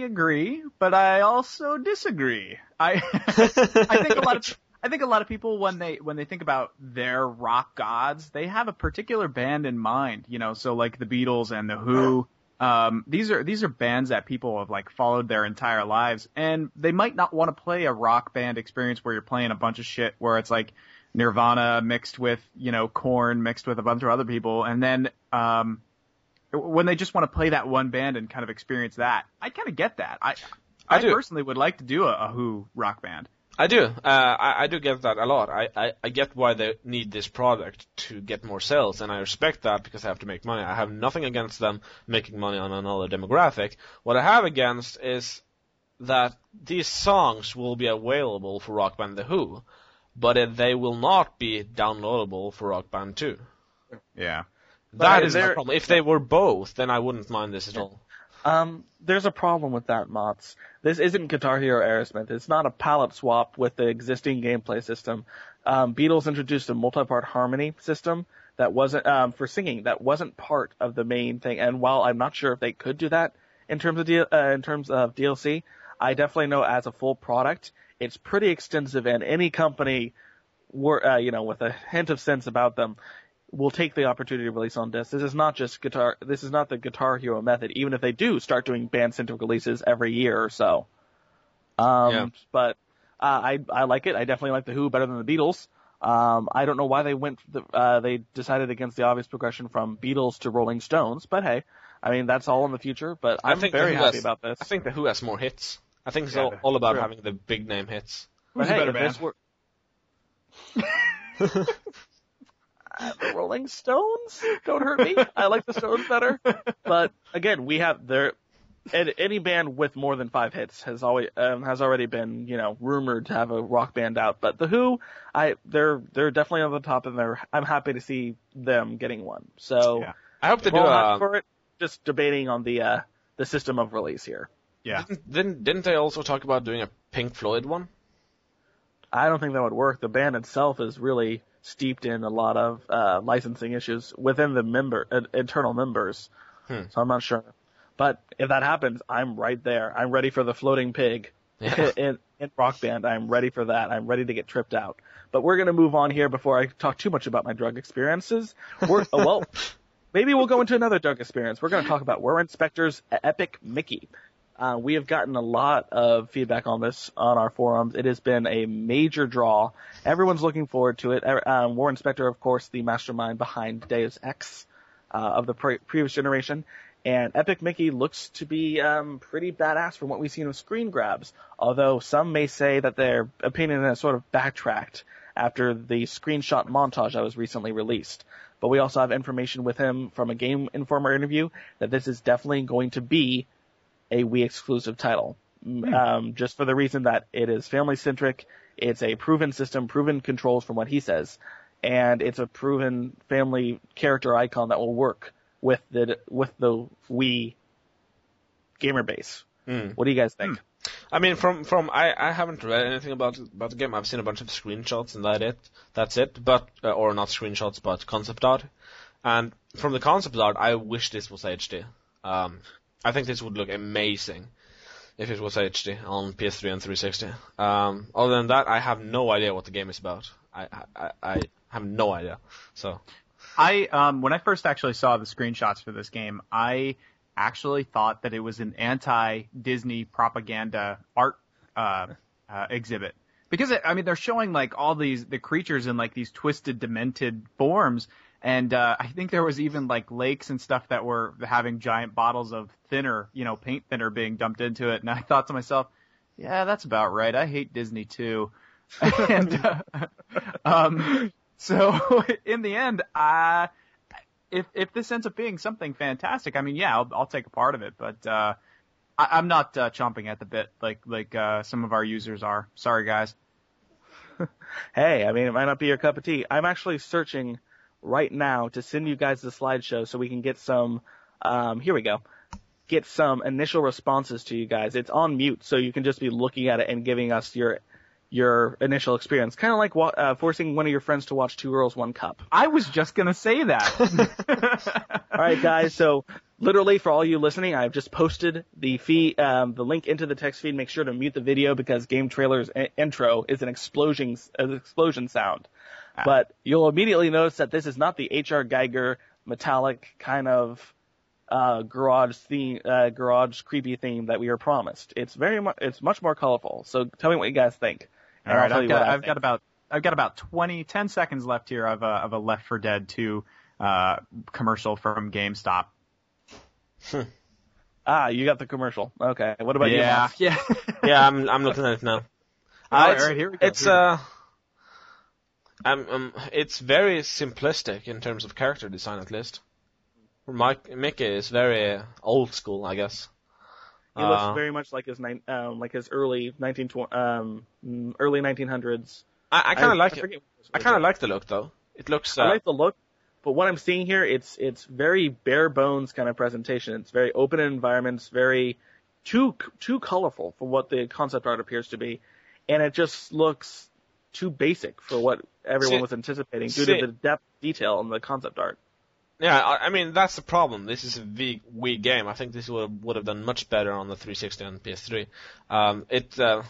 agree, but I also disagree. I I think a lot of I think a lot of people when they when they think about their rock gods, they have a particular band in mind. You know, so like the Beatles and the Who um, these are these are bands that people have like followed their entire lives, and they might not want to play a rock band experience where you're playing a bunch of shit where it's like Nirvana mixed with you know Korn mixed with a bunch of other people, and then um, when they just want to play that one band and kind of experience that, I kind of get that. I I I, personally would like to do a, a Who rock band. I do. Uh, I, I do get that a lot. I, I, I get why they need this product to get more sales, and I respect that because I have to make money. I have nothing against them making money on another demographic. What I have against is that these songs will be available for Rock Band The Who, but they will not be downloadable for Rock Band 2. Yeah. That But is the problem. If they were both, then I wouldn't mind this at all. Um, there's a problem with that, Mots. This isn't Guitar Hero Aerosmith. It's not a palette swap with the existing gameplay system. Um, Beatles introduced a multi-part harmony system that wasn't um, for singing. That wasn't part of the main thing. And while I'm not sure if they could do that in terms of D- uh, in terms of DLC, I definitely know as a full product, it's pretty extensive. And any company, were uh, you know, with a hint of sense about them, will take the opportunity to release on disc. This is not just guitar. This is not the Guitar Hero method. Even if they do start doing band centric releases every year or so. Um, Yeah. but uh, I I like it. I definitely like the Who better than the Beatles. Um, I don't know why they went. The, uh, they decided against the obvious progression from Beatles to Rolling Stones. But hey, I mean that's all in the future. But I I'm think very the Who happy has- about this. I think The Who has more hits. I think it's Yeah, all, all about true. having the big name hits. But Who's a better if this band? were the Rolling Stones, don't hurt me. I like the Stones better. But again, we have there. And any band with more than five hits has always um, has already been you know rumored to have a rock band out. But the Who, I they're they're definitely on the top, and they're I'm happy to see them getting one. So Yeah. I hope they do. we're all happy Uh, for it. Just debating on the uh the system of release here. Yeah. didn't, didn't didn't they also talk about doing a Pink Floyd one? I don't think that would work. The band itself is really steeped in a lot of uh, licensing issues within the member uh, internal members. Hmm. So I'm not sure. But if that happens, I'm right there. I'm ready for the floating pig Yeah. in, in Rock Band. I'm ready for that. I'm ready to get tripped out. But we're gonna move on here before I talk too much about my drug experiences. We're, oh, well, maybe we'll go into another drug experience. We're gonna talk about Warren Spector's Epic Mickey. Uh, we have gotten a lot of feedback on this on our forums. It has been a major draw. Everyone's looking forward to it. Er- Um, Warren Spector, of course, the mastermind behind Deus Ex uh, of the pre- previous generation. And Epic Mickey looks to be um, pretty badass from what we've seen of screen grabs. Although some may say that their opinion has sort of backtracked after the screenshot montage that was recently released. But we also have information with him from a Game Informer interview that this is definitely going to be a Wii exclusive title. M- Um, just for the reason that it is family centric, it's a proven system, proven controls from what he says, and it's a proven family character icon that will work with the with the Wii gamer base. Hmm. What do you guys think? I mean, from from I, I haven't read anything about about the game. I've seen a bunch of screenshots and that it that's it. But uh, or not screenshots, but concept art. And from the concept art, I wish this was HD. Um, I think this would look amazing if it was HD on PS3 and 360. Um, other than that, I have no idea what the game is about. I I, I, have no idea. So I um when I first actually saw the screenshots for this game, I actually thought that it was an anti-Disney propaganda art uh, uh exhibit because it, I mean they're showing like all these the creatures in like these twisted, demented forms, and uh, I think there was even like lakes and stuff that were having giant bottles of thinner, you know, paint thinner being dumped into it, and I thought to myself, yeah, that's about right. I hate Disney too, and uh, um. So in the end, uh, if if this ends up being something fantastic, I mean, yeah, I'll, I'll take a part of it, but uh, I, I'm not uh, chomping at the bit like like uh, some of our users are. Sorry, guys. Hey, I mean, it might not be your cup of tea. I'm actually searching right now to send you guys the slideshow so we can get some. Um, here we go. Get some initial responses to you guys. It's on mute, so you can just be looking at it and giving us your your initial experience. Kind of like wa- uh, forcing one of your friends to watch Two Girls One Cup. I was just gonna say that. All right, guys. So literally, for all you listening, I've just posted the feed, um, the link into the text feed. Make sure to mute the video because Game Trailer's i- intro is an explosion, an explosion sound. But you'll immediately notice that this is not the H.R. Giger metallic kind of uh, garage theme, uh, garage creepy theme that we were promised. It's very much, it's much more colorful. So tell me what you guys think. All right, I've got, I've got about, I've got about 20, 10 seconds left here of a, of a Left 4 Dead 2 uh, commercial from GameStop. ah, you got the commercial. Okay. What about yeah, you? Yeah, yeah. I'm I'm looking at it now. Uh, all it's, right, here we go. It's uh, um, um, it's very simplistic in terms of character design, at least. Mike Mickey is very old school, I guess. He looks uh, very much like his nine, um, like his early 19 um, early 1900s. I, I kind of like I it. I kind of like the look though. It looks. Uh, I like the look, but what I'm seeing here, it's it's very bare bones kind of presentation. It's very open environments, very too too colorful for what the concept art appears to be, and it just looks too basic for what everyone see, was anticipating due see, to the depth detail in the concept art. Yeah, I, I mean that's the problem. This is a Wii, Wii game. I think this would would have done much better on the 360 and PS3. Um, it, uh,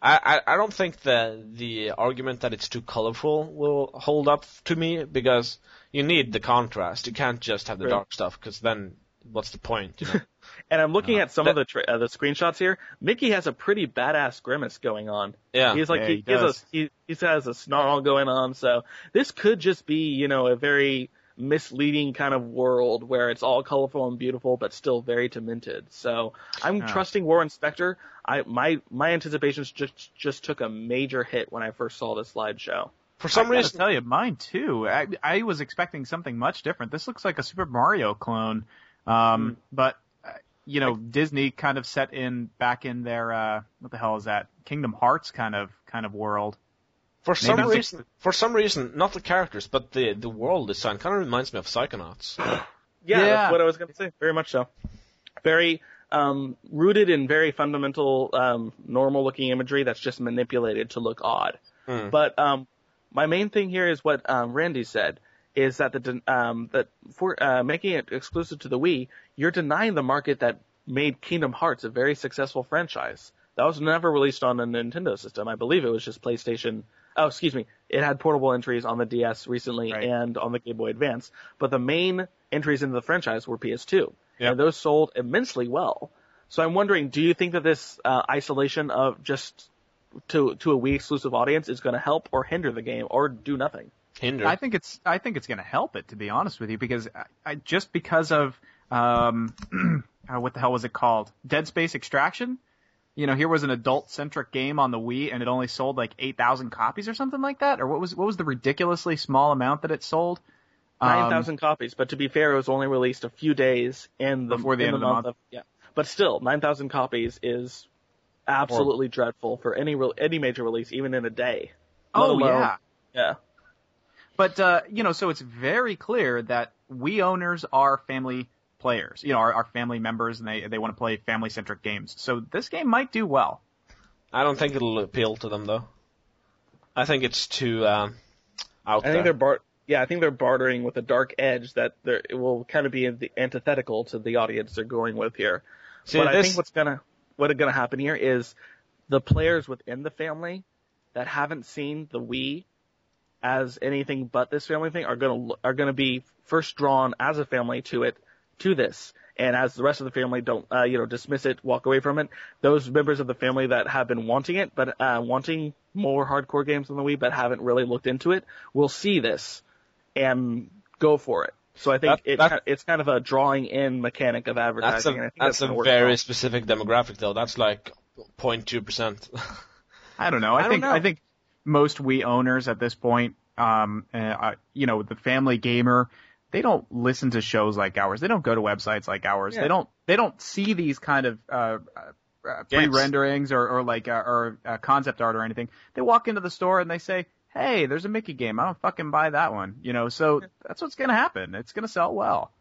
I, I don't think the the argument that it's too colorful will hold up to me because you need the contrast. You can't just have the right. dark stuff because then what's the point? You know? and I'm looking uh, at some that, of the tra- uh, the screenshots here. Mickey has a pretty badass grimace going on. Yeah, he's like yeah, he, he, he, has a, he, he has a snarl going on. So this could just be you know a very misleading kind of world where it's all colorful and beautiful, but still very demented. So I'm oh. trusting Warren Spector. I my my anticipations just just took a major hit when I first saw this slideshow. For some I reason, tell you, mine too. I, I was expecting something much different. This looks like a Super Mario clone, um, mm. but uh, you know, Disney kind of set in back in their uh, what the hell is that? Kingdom Hearts kind of kind of world. For some Maybe reason, for some reason, not the characters, but the the world design kind of reminds me of Psychonauts. yeah, yeah, that's what I was going to say. Very much so. Very um, rooted in very fundamental, um, normal-looking imagery that's just manipulated to look odd. Mm. But um, my main thing here is what um, Randy said is that the um, that for uh, making it exclusive to the Wii, you're denying the market that made Kingdom Hearts a very successful franchise. That was never released on a Nintendo system. I believe it was just PlayStation oh, excuse me, it had portable entries on the DS recently right. and on the Game Boy Advance, but the main entries into the franchise were PS2, yep. and those sold immensely well. So I'm wondering, do you think that this uh, isolation of just to to a Wii exclusive audience is going to help or hinder the game, or do nothing? Hinder. I think it's I think it's going to help it, to be honest with you, because I, I just because of um, uh, what the hell was it called? Dead Space Extraction you know, here was an adult centric game on the Wii and it only sold like 8,000 copies or something like that? Or what was, what was the ridiculously small amount that it sold? 9,000 um, copies, but to be fair, it was only released a few days in the, before the end of the month. Of, yeah. But still, 9,000 copies is absolutely dreadful for any re- any major release, even in a day. Oh, alone, yeah. Yeah. But, uh, you know, so it's very clear that Wii owners are family players, you know, our, our family members, and they they want to play family centric games. So this game might do well. I don't think it'll appeal to them though. I think it's too um, out I there. think they're bar- yeah, I think they're bartering with a dark edge that it will kind of be the antithetical to the audience they're going with here. See, but this... I think what's gonna what's gonna happen here is the players within the family that haven't seen the Wii as anything but this family thing are gonna are gonna be first drawn as a family to it to this. And as the rest of the family don't, uh, you know, dismiss it, walk away from it, those members of the family that have been wanting it, but uh, wanting more hardcore games on the Wii, but haven't really looked into it, will see this and go for it. So I think that, it, it's kind of a drawing in mechanic of advertising. That's a, that's that's a very well. specific demographic, though. That's like 0.2 percent. I don't know. I, I think know. I think most Wii owners at this point, um, uh, you know, the family gamer they don't listen to shows like ours. They don't go to websites like ours. Yeah. They don't they don't see these kind of uh, uh, pre-renderings or, or like uh, or uh, concept art or anything. They walk into the store and they say, "Hey, there's a Mickey game. I don't fucking buy that one." You know, so that's what's gonna happen. It's gonna sell well.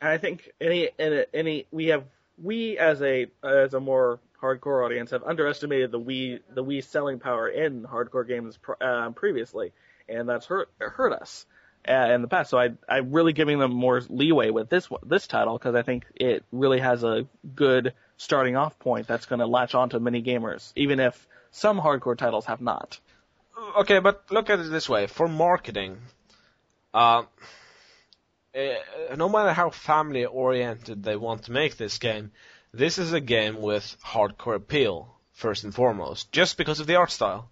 And I think any any, any we have we as a as a more hardcore audience have underestimated the Wii the Wii selling power in hardcore games uh, previously, and that's hurt hurt us uh, in the past. So I I'm really giving them more leeway with this this title because I think it really has a good starting off point that's going to latch on to many gamers, even if some hardcore titles have not. Okay, but look at it this way: for marketing, uh, uh, no matter how family oriented they want to make this game, this is a game with hardcore appeal first and foremost, just because of the art style.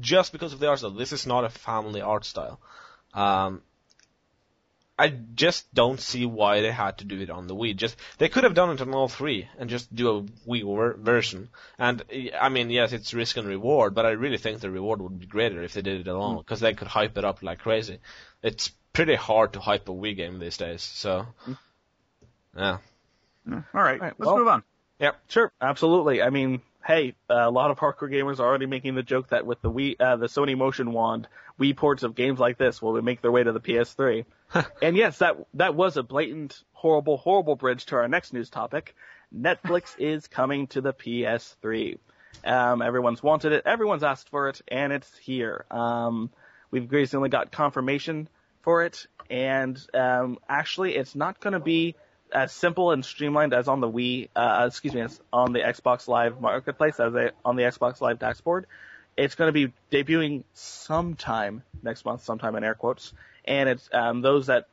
Just because of the art style. This is not a family art style. Um, I just don't see why they had to do it on the Wii. Just they could have done it on all three and just do a Wii ver- version. And I mean, yes, it's risk and reward, but I really think the reward would be greater if they did it alone because they could hype it up like crazy. It's pretty hard to hype a Wii game these days. So, yeah. All right, right, let's well- move on. Yep, sure, absolutely. I mean, hey, a lot of hardcore gamers are already making the joke that with the Wii, uh, the Sony Motion Wand, Wii ports of games like this will make their way to the PS3. and yes, that that was a blatant, horrible, horrible bridge to our next news topic. Netflix is coming to the PS3. Um, everyone's wanted it, everyone's asked for it, and it's here. Um, we've recently got confirmation for it, and um, actually, it's not going to be as simple and streamlined as on the Wii, uh, excuse me, as on the Xbox Live Marketplace, as a, on the Xbox Live dashboard. It's going to be debuting sometime next month, sometime in air quotes, and it's um, those that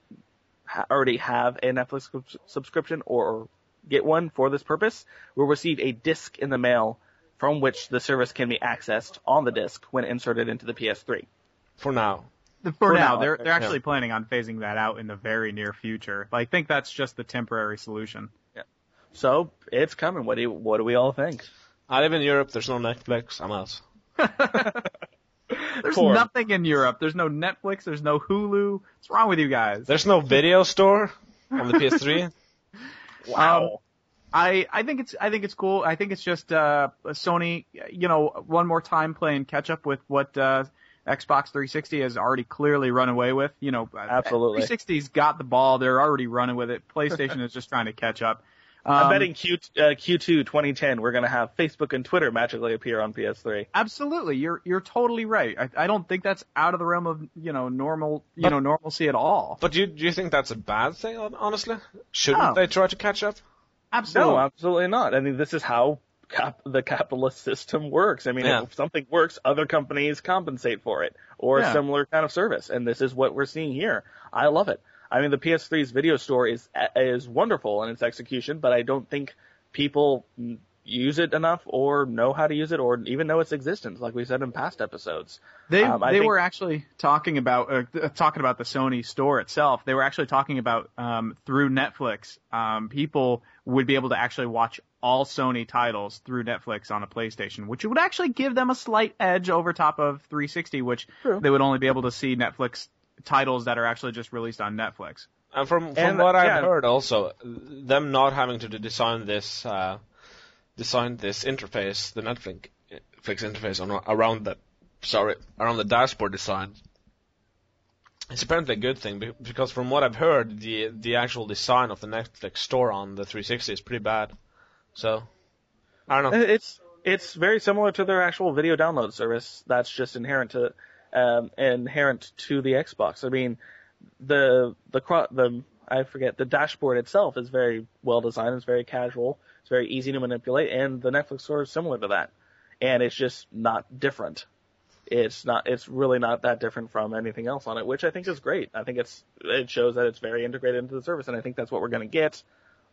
ha- already have a Netflix subs- subscription or get one for this purpose will receive a disc in the mail from which the service can be accessed on the disc when inserted into the PS3. For now. For, For now, now, they're they're yeah. actually planning on phasing that out in the very near future. I think that's just the temporary solution. Yeah. So it's coming. What do you, what do we all think? I live in Europe. There's no Netflix. I'm out. There's Poor. nothing in Europe. There's no Netflix. There's no Hulu. What's wrong with you guys? There's no video store on the PS3. Um, I I think it's I think it's cool. I think it's just uh Sony, you know, one more time playing catch up with what uh Xbox 360 has already clearly run away with. You know, Absolutely. 360's got the ball. They're already running with it. PlayStation is just trying to catch up. I'm Um, betting Q, uh, Q2 2010 we're going to have Facebook and Twitter magically appear on PS3. Absolutely, you're you're totally right. I, I don't think that's out of the realm of you know normal you But- know normalcy at all. but do you, do you think that's a bad thing, honestly? Shouldn't No. they try to catch up? Absolutely. No, absolutely not. I mean, this is how cap- the capitalist system works. I mean, Yeah. if something works, other companies compensate for it or Yeah. a similar kind of service, and this is what we're seeing here. I love it. I mean, the PS3's video store is is wonderful in its execution, but I don't think people use it enough or know how to use it or even know its existence, like we said in past episodes. They Um, I they think- were actually talking about uh, talking about the Sony store itself. They were actually talking about um, through Netflix, um, people would be able to actually watch all Sony titles through Netflix on a PlayStation, which would actually give them a slight edge over top of 360, which True. they would only be able to see Netflix titles that are actually just released on Netflix. And from from And, what I've yeah. heard, also them not having to design this uh, design this interface, the Netflix Netflix interface on, around the sorry around the dashboard design. It's apparently a good thing because from what I've heard, the the actual design of the Netflix store on the 360 is pretty bad. So I don't know. It's it's very similar to their actual video download service. That's just inherent to um, inherent to the Xbox. I mean, the the the I forget the dashboard itself is very well designed. It's very casual. It's very easy to manipulate, and the Netflix store is similar to that. And it's just not different. It's not. It's really not that different from anything else on it, which I think is great. I think it's it shows that it's very integrated into the service, and I think that's what we're going to get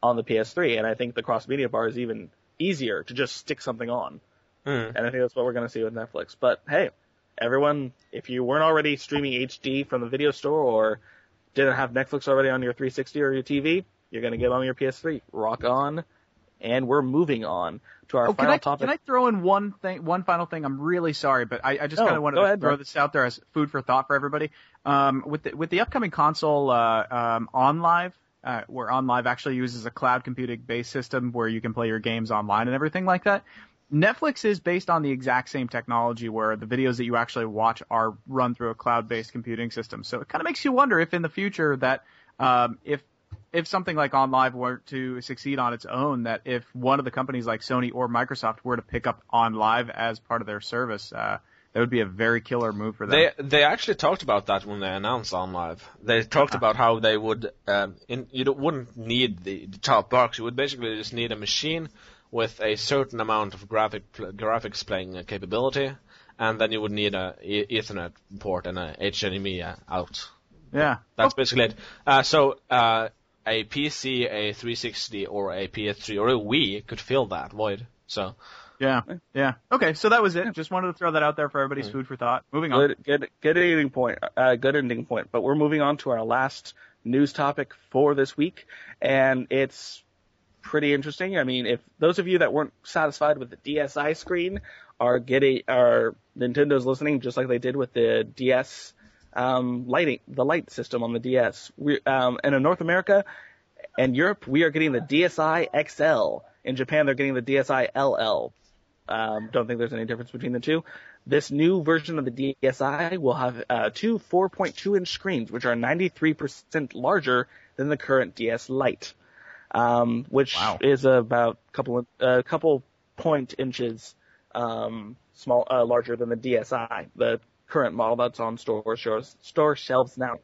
on the PS3. And I think the cross media bar is even easier to just stick something on. Hmm. And I think that's what we're going to see with Netflix. But hey, everyone, if you weren't already streaming HD from the video store or didn't have Netflix already on your 360 or your TV, you're going to get on your PS3. Rock on. And we're moving on to our Oh, can final I topic. can I throw in one thing, one final thing? I'm really sorry, but I, I just No, kind of wanted to ahead, throw man. this out there as food for thought for everybody. Um, with the, with the upcoming console uh, um, OnLive, uh, where OnLive actually uses a cloud computing based system where you can play your games online and everything like that. Netflix is based on the exact same technology where the videos that you actually watch are run through a cloud-based computing system. So it kind of makes you wonder if in the future that um, if if something like OnLive were to succeed on its own, that if one of the companies like Sony or Microsoft were to pick up OnLive as part of their service, uh, that would be a very killer move for them. They they actually talked about that when they announced OnLive. They talked about how they would um, in, you don't, wouldn't need the, the top box. You would basically just need a machine with a certain amount of graphic graphics playing uh, capability, and then you would need a Ethernet port and a HDMI out Yeah. That's basically it. Uh, so uh, a PC, a 360, or a PS3 or a Wii could fill that void. So Yeah. Yeah. Okay, so that was it. Just wanted to throw that out there for everybody's food for thought. Moving on. Good, good, good ending point. Uh, good ending point. But we're moving on to our last news topic for this week, and it's pretty interesting. I mean, if those of you that weren't satisfied with the DSi screen are getting, are Nintendo's listening, just like they did with the DS um, lighting, the light system on the DS. We, um, and in North America and Europe, we are getting the DSi XL. In Japan, they're getting the DSi LL. Um, don't think there's any difference between the two. This new version of the DSi will have uh, two 4.2 inch screens, which are 93% larger than the current DS Lite, um, which Wow. is about a couple a couple point inches um, small uh, larger than the DSi, the current model that's on store stores, store shelves now.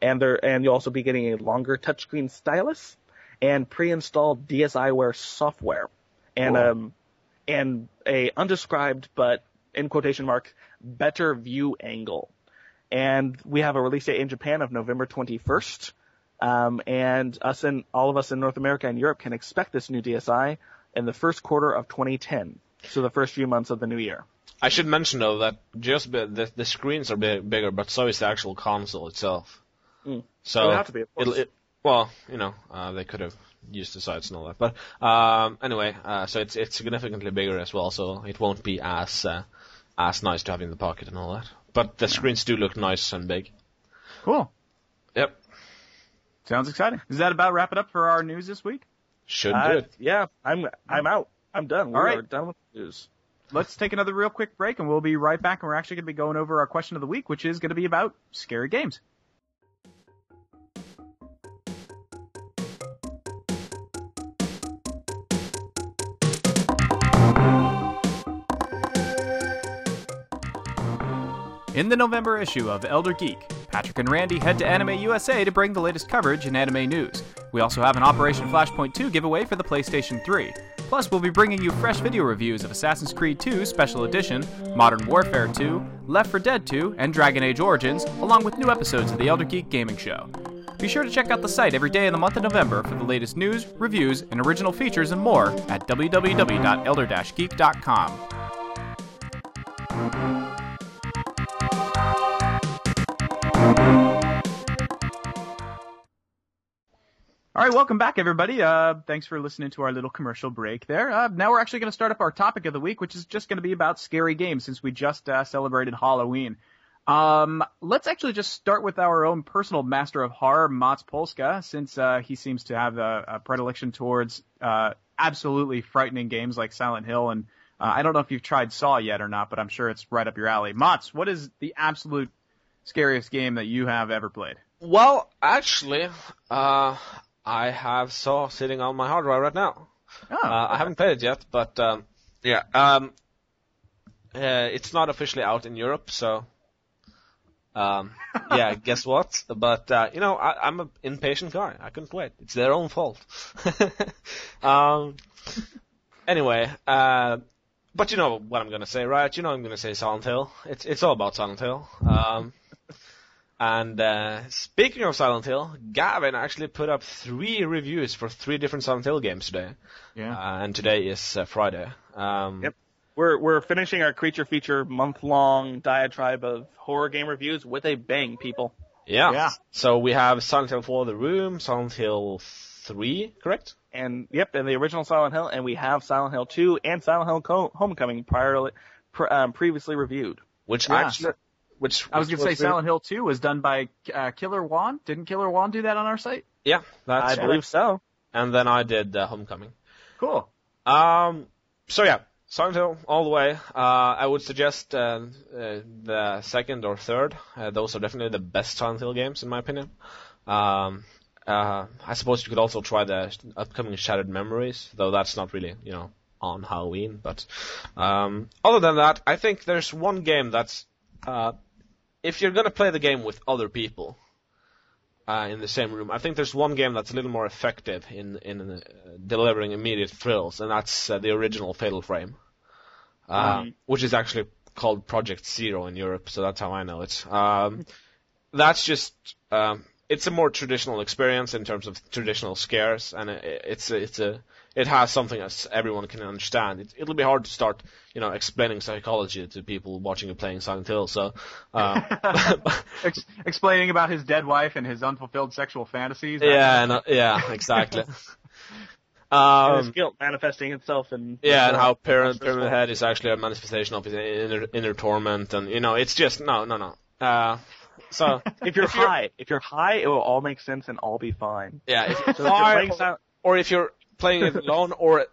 And there and you'll also be getting a longer touchscreen stylus and pre-installed DSiWare software and Cool. um and a undescribed but in quotation marks better view angle. And we have a release date in Japan of November 21st. Um, and us and all of us in North America and Europe can expect this new DSi in the first quarter of 2010. So the first few months of the new year. I should mention though that just the the screens are big, bigger, but so is the actual console itself. Mm. So It to be, of course. it'll, it, well, you know, uh, they could have used the sides and all that, but um, anyway, uh, so it's it's significantly bigger as well, so it won't be as uh, as nice to have in the pocket and all that. But the screens do look nice and big. Cool. Yep, Sounds exciting. Does that about wrap it up for our news this week? should Uh, do it. yeah, I'm I'm out. I'm done. All we right. are done with the news. Let's take another real quick break and we'll be right back and we're actually going to be going over our question of the week, which is going to be about scary games. In the November issue of Elder Geek, Patrick and Randy head to Anime USA to bring the latest coverage in anime news. We also have an Operation Flashpoint 2 giveaway for the PlayStation 3. Plus, we'll be bringing you fresh video reviews of Assassin's Creed 2 Special Edition, Modern Warfare 2, Left 4 Dead 2, and Dragon Age Origins, along with new episodes of the Elder Geek Gaming Show. Be sure to check out the site every day in the month of November for the latest news, reviews, and original features and more at www.elder-geek.com. All right, welcome back, everybody. Uh, thanks for listening to our little commercial break there. Uh, now we're actually going to start up our topic of the week, which is just going to be about scary games since we just uh, celebrated Halloween. Um, let's actually just start with our own personal master of horror, Mats Polska, since uh, he seems to have a, a predilection towards uh, absolutely frightening games like Silent Hill. And uh, I don't know if you've tried Saw yet or not, but I'm sure it's right up your alley. Mats, what is the absolute scariest game that you have ever played? Well, actually, uh, I have Saw sitting on my hard drive right now. Oh, Uh, I haven't played it yet, but um, yeah, um, uh, it's not officially out in Europe, so um, yeah, guess what? But uh, you know, I, I'm an impatient guy. I couldn't wait. It's their own fault. um, anyway, uh, but you know what I'm gonna say, right? You know I'm gonna say Silent Hill. It's it's all about Silent Hill. Um, and uh, speaking of Silent Hill, Gavin actually put up three reviews for three different Silent Hill games today. yeah. Uh, and today is uh, Friday. Um, Yep. We're we're finishing our creature feature month long diatribe of horror game reviews with a bang, people. Yeah. Yeah. So we have Silent Hill 4 The Room, Silent Hill 3, correct? And yep, and the original Silent Hill, and we have Silent Hill 2 and Silent Hill Co- Homecoming prior, pr- um, previously reviewed. Which Yeah. actually, which I was going to say Silent Hill 2 was done by uh, Killer Juan. Didn't Killer Juan do that on our site? Yeah, that's I correct. believe so. And then I did uh, Homecoming. Cool. Um, so yeah, Silent Hill all the way. Uh, I would suggest uh, uh, the second or third. Uh, those are definitely the best Silent Hill games in my opinion. Um, uh, I suppose you could also try the upcoming Shattered Memories, though that's not really, you know, on Halloween. But um, other than that, I think there's one game that's uh, if you're gonna play the game with other people uh, in the same room, I think there's one game that's a little more effective in in uh, delivering immediate thrills, and that's uh, the original Fatal Frame, uh, Mhm. which is actually called Project Zero in Europe. So that's how I know it. Um, that's just um, it's a more traditional experience in terms of traditional scares, and it, it's a, it's a it has something that everyone can understand. It, it'll be hard to start, you know, explaining psychology to people watching you playing Silent Hill. So, uh, Ex- explaining about his dead wife and his unfulfilled sexual fantasies. yeah, and, uh, yeah, exactly. And his Um, guilt manifesting itself in yeah, and how Pyramid, monstrous Pyramid. Head is actually a manifestation of his inner, inner torment, and you know, it's just no, no, no. Uh, so If you're high, if you're high, it will all make sense and all be fine. yeah, if So if you're or if you're playing it alone, or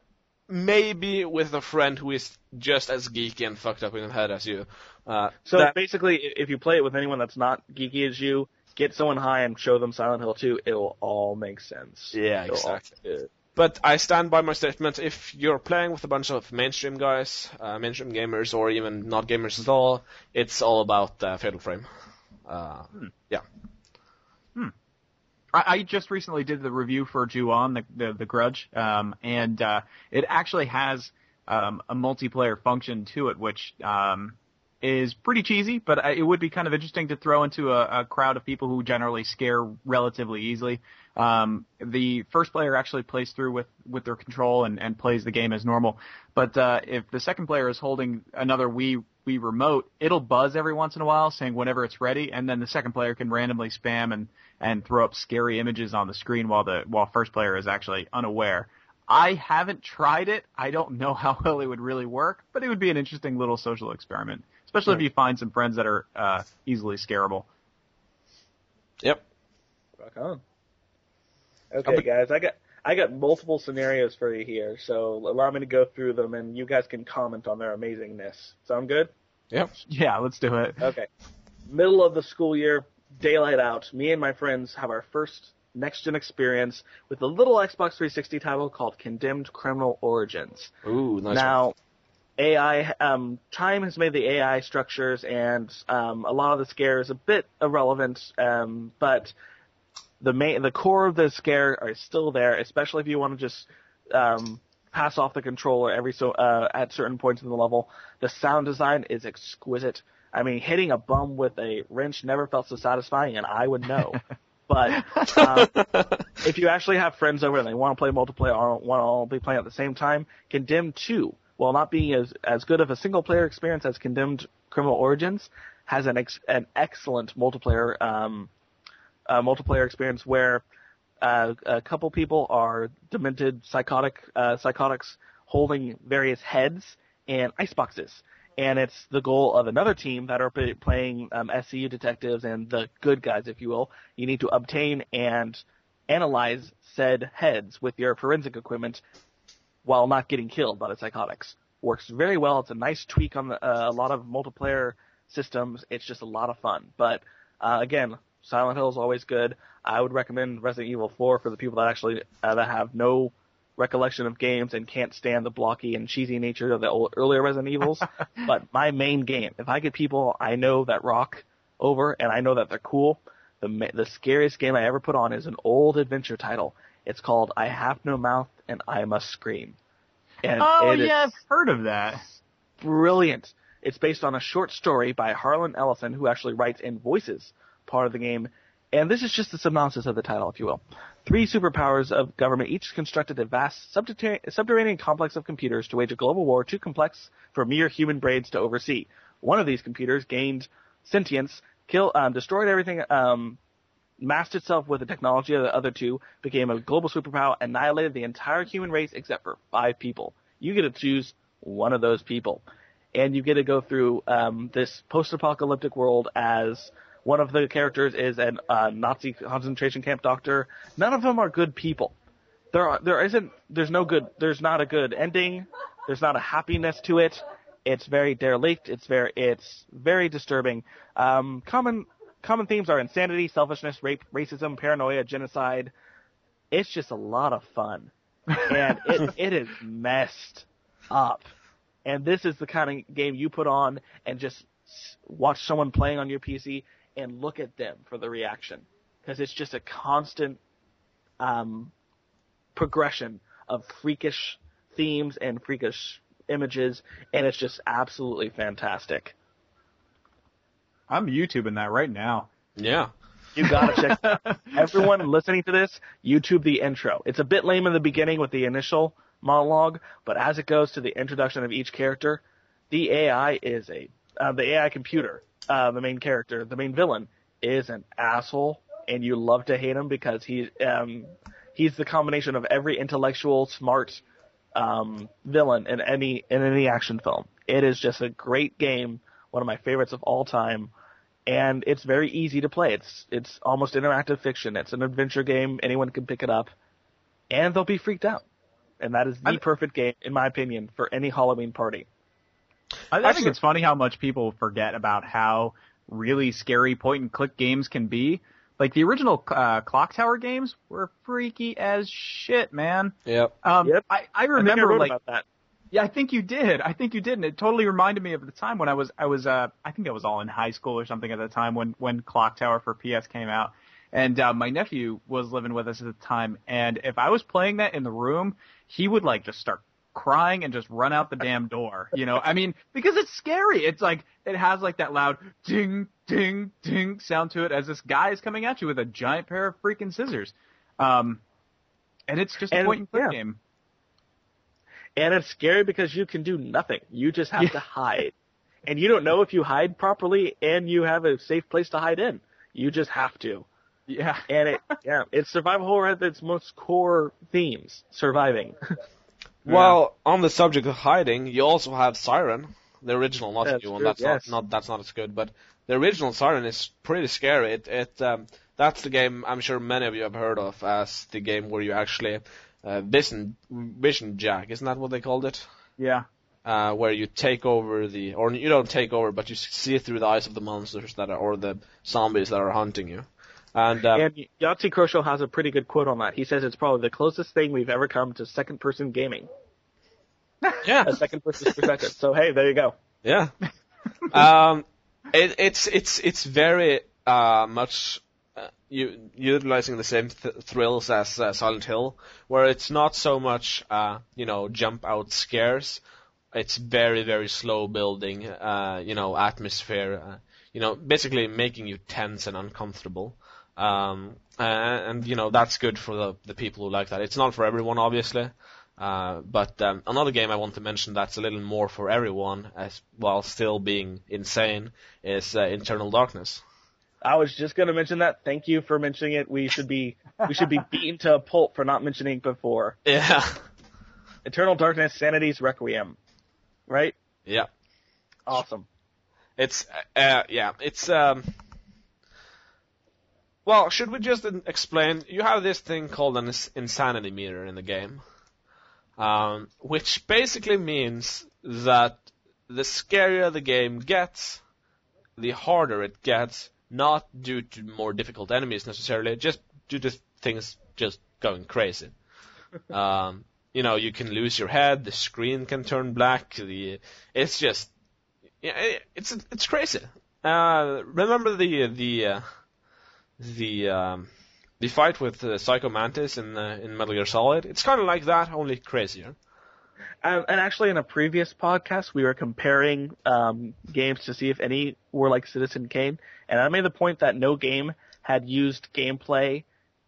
maybe with a friend who is just as geeky and fucked up in the head as you. Uh, so that- basically, if you play it with anyone that's not geeky as you, get someone high and show them Silent Hill 2, it will all make sense. Yeah, It'll all- exactly. But I stand by my statement. If you're playing with a bunch of mainstream guys, uh, mainstream gamers, or even not gamers at all, it's all about uh, Fatal Frame. Uh, Yeah. I, I just recently did the review for Ju-On, the, the the Grudge, um, and uh, it actually has um, a multiplayer function to it, which um, is pretty cheesy, but it would be kind of interesting to throw into a, a crowd of people who generally scare relatively easily. Um, the first player actually plays through with, with their control and, and plays the game as normal, but uh, if the second player is holding another Wii Wii remote, it'll buzz every once in a while, saying whenever it's ready, and then the second player can randomly spam and and throw up scary images on the screen while the while first player is actually unaware. I haven't tried it. I don't know how well it would really work, but it would be an interesting little social experiment, especially if you find some friends that are uh, easily scarable. Yep. Rock on. Okay, guys, I got I got multiple scenarios for you here, so allow me to go through them, and you guys can comment on their amazingness. Sound good? Yep. Yeah, let's do it. Okay. Middle of the school year, daylight out. Me and my friends have our first next gen experience with a little Xbox 360 title called Condemned Criminal Origins. Ooh, nice. now, AI, um, time has made the AI structures and um, a lot of the scares is a bit irrelevant, um, but the main, the core of the scare are still there, especially if you want to just um, pass off the controller every so uh, at certain points in the level. The sound design is exquisite. I mean, hitting a bum with a wrench never felt so satisfying, and I would know. but um, if you actually have friends over and they want to play multiplayer or want to all be playing at the same time, Condemned 2, while not being as, as good of a single player experience as Condemned Criminal Origins, has an ex, an excellent multiplayer um, uh, multiplayer experience where uh, a couple people are demented psychotic uh, psychotics holding various heads and ice boxes. And it's the goal of another team that are playing um, SCU detectives and the good guys, if you will. You need to obtain and analyze said heads with your forensic equipment while not getting killed by the psychotics. Works very well. It's a nice tweak on the, uh, a lot of multiplayer systems. It's just a lot of fun. But uh, again, Silent Hill is always good. I would recommend Resident Evil 4 for the people that actually uh, that have no recollection of games and can't stand the blocky and cheesy nature of the old, earlier Resident Evils. but my main game, if I get people I know that rock over and I know that they're cool, the the scariest game I ever put on is an old adventure title. It's called I Have No Mouth and I Must Scream. And Oh yeah, I've heard of that. brilliant. It's based on a short story by Harlan Ellison, who actually writes and voices part of the game. And this is just the synopsis of the title, if you will. Three superpowers of government each constructed a vast subterranean, complex of computers to wage a global war too complex for mere human brains to oversee. One of these computers gained sentience, kill, um, destroyed everything, um, masked itself with the technology of the other two, became a global superpower, annihilated the entire human race except for five people. You get to choose one of those people. And you get to go through um, this post-apocalyptic world as one of the characters is a uh, Nazi concentration camp doctor. None of them are good people. There are, there isn't, there's no good, there's not a good ending. There's not a happiness to it. It's very derelict. It's very, it's very disturbing. Um, common, common themes are insanity, selfishness, rape, racism, paranoia, genocide. It's just a lot of fun. And it, it is messed up. And this is the kind of game you put on and just watch someone playing on your PC and look at them for the reaction. Because it's just a constant um, progression of freakish themes and freakish images, and it's just absolutely fantastic. I'm YouTubing that right now. Yeah. You gotta check. it out. Everyone listening to this, YouTube the intro. It's a bit lame in the beginning with the initial monologue, but as it goes to the introduction of each character, the AI is a uh, the AI computer, uh, the main character, the main villain, is an asshole, and you love to hate him because he um, he's the combination of every intellectual, smart um, villain in any in any action film. It is just a great game, one of my favorites of all time, and it's very easy to play. It's it's almost interactive fiction. It's an adventure game. Anyone can pick it up, and they'll be freaked out. And that is the I'm- perfect game, in my opinion, for any Halloween party. I, I think Actually- it's funny how much people forget about how really scary point and click games can be. Like the original uh, Clock Tower games were freaky as shit, man. Yep. Um, Yep. I, I I think I remember wrote like about that. Yeah, I think you did. I think you did, and it totally reminded me of the time when I was I was uh I think I was all in high school or something at the time when when Clock Tower for PS came out, and uh, my nephew was living with us at the time, and if I was playing that in the room, he would like just start crying and just run out the damn door. You know, I mean, because it's scary. It's like it has like that loud ding ding ding sound to it as this guy is coming at you with a giant pair of freaking scissors. Um, and it's just a And- point and click yeah. game. And it's scary because you can do nothing. You just have Yeah. to hide. And you don't know if you hide properly and you have a safe place to hide in. You just have to. Yeah. And it, yeah, it's survival horror at its most core themes. Surviving. Well, on the subject of hiding, you also have Siren, the original, not the That's new one. true, That's yes. not, not that's not as good, but the original Siren is pretty scary. It it um, that's the game I'm sure many of you have heard of as the game where you actually uh, vision vision jack, isn't that what they called it? Yeah. Uh, where you take over the, or you don't take over, but you see through the eyes of the monsters that are, or the zombies that are hunting you. And, um, and Yahtzee Croshaw has a pretty good quote on that. He says it's probably the closest thing we've ever come to second person gaming. yeah, A second person perspective. So hey, there you go. Yeah. um, it, it's it's it's very uh, much uh, u- utilizing the same th- thrills as uh, Silent Hill, where it's not so much uh, you know jump out scares. It's very very slow building, uh, you know, atmosphere. Uh, you know, basically making you tense and uncomfortable. Um, and, and you know that's good for the the people who like that. It's not for everyone, obviously. Uh, but um, another game I want to mention that's a little more for everyone, as while still being insane, is uh, Eternal Darkness. I was just going to mention that. Thank you for mentioning it. We should be we should be beaten to a pulp for not mentioning it before. Yeah, Eternal Darkness, Sanity's Requiem. Right? yeah. Awesome. It's uh, yeah, it's um. Well, should we just explain? You have this thing called an insanity meter in the game, um, which basically means that the scarier the game gets, the harder it gets. Not due to more difficult enemies necessarily, just due to things just going crazy. um, you know, you can lose your head. The screen can turn black. The it's just it's it's crazy. Uh, remember the the uh, the um, the fight with uh, Psycho Mantis in uh, in Metal Gear Solid? It's kind of like that, only crazier. Um, and actually, in a previous podcast, we were comparing um, games to see if any were like Citizen Kane, and I made the point that no game had used gameplay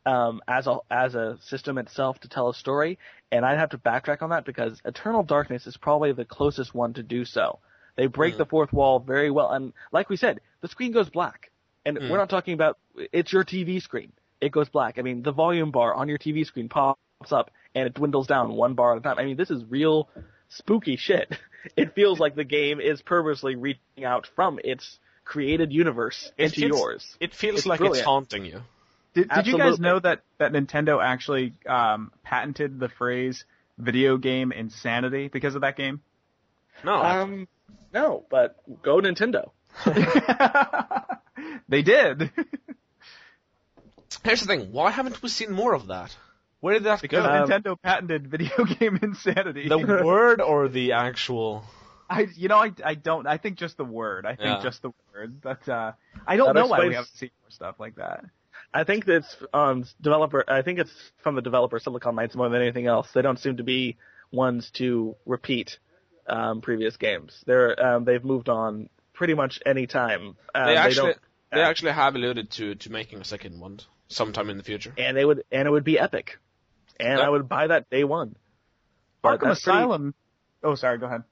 um, as a as a system itself to tell a story, and I'd have to backtrack on that because Eternal Darkness is probably the closest one to do so. They break Mm. the fourth wall very well, and like we said, the screen goes black, and Mm. we're not talking about it's your TV screen. It goes black. I mean, the volume bar on your TV screen pops up and it dwindles down one bar at a time. I mean, this is real spooky shit. It feels like the game is purposely reaching out from its created universe It into feels- yours. It feels It's like brilliant. it's haunting you. Did, did you guys know that, that Nintendo actually um, patented the phrase video game insanity because of that game? No, Um, no, but go Nintendo. they did. here's the thing: why haven't we seen more of that? Where did that because go? Um, Nintendo patented video game insanity. the word or the actual? I, you know, I, I don't. I think just the word. I think Yeah. just the word. But uh, I don't That know why we haven't seen more stuff like that. I think that's um developer. I think it's from the developer Silicon Knights more than anything else. They don't seem to be ones to repeat um, previous games. They're um, they've moved on pretty much any time. Um, They they actually don't. They actually have alluded to to making a second one sometime in the future. and it would and it would be epic, and Yeah. I would buy that day one. But Arkham that's pretty- Asylum. Oh, sorry. Go ahead.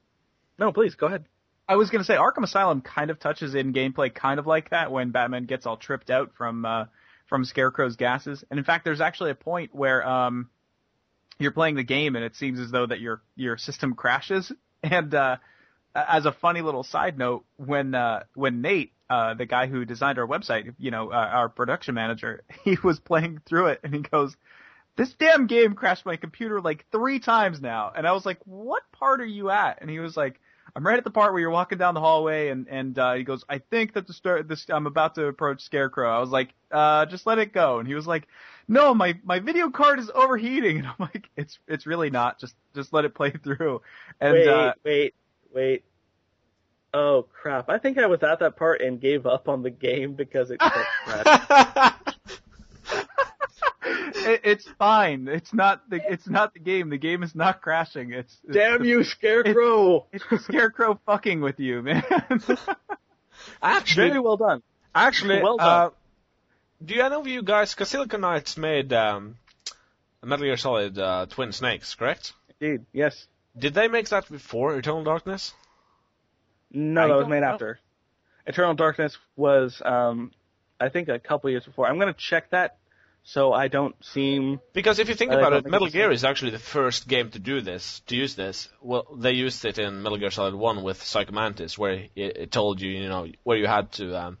No, please go ahead. I was gonna say Arkham Asylum kind of touches in gameplay kind of like that when Batman gets all tripped out from uh, from Scarecrow's gases. And in fact, there's actually a point where um, you're playing the game and it seems as though that your your system crashes. And uh, as a funny little side note, when uh, when Nate, uh, the guy who designed our website, you know, uh, our production manager, he was playing through it and he goes. This damn game crashed my computer like three times now. And I was like, what part are you at? And he was like, I'm right at the part where you're walking down the hallway, and and uh, he goes, "I think that the start, this I'm about to approach Scarecrow." I was like, "Uh, just let it go." And he was like, "No, my my video card is overheating." And I'm like, "It's it's really not. Just just let it play through." And wait, uh, wait, wait. Oh crap! I think I was at that part and gave up on the game because it kept crashing. it, it's fine. It's not the it's not the game. The game is not crashing. It's, it's Damn you, Scarecrow! It's the Scarecrow fucking with you, man. Actually, Very well done. actually, Well done. uh, do any of you guys? Because Silicon Knights made um, Metal Gear Solid uh, Twin Snakes, correct? Indeed, yes. Did they make that before Eternal Darkness? No, I that was made know. after. Eternal Darkness was, um, I think, a couple years before. I'm gonna check that, so I don't seem. Because if you think about it, think Metal Gear is actually the first game to do this, to use this. Well, they used it in Metal Gear Solid 1 with Psycho Mantis, where it, it told you, you know, where you had to um,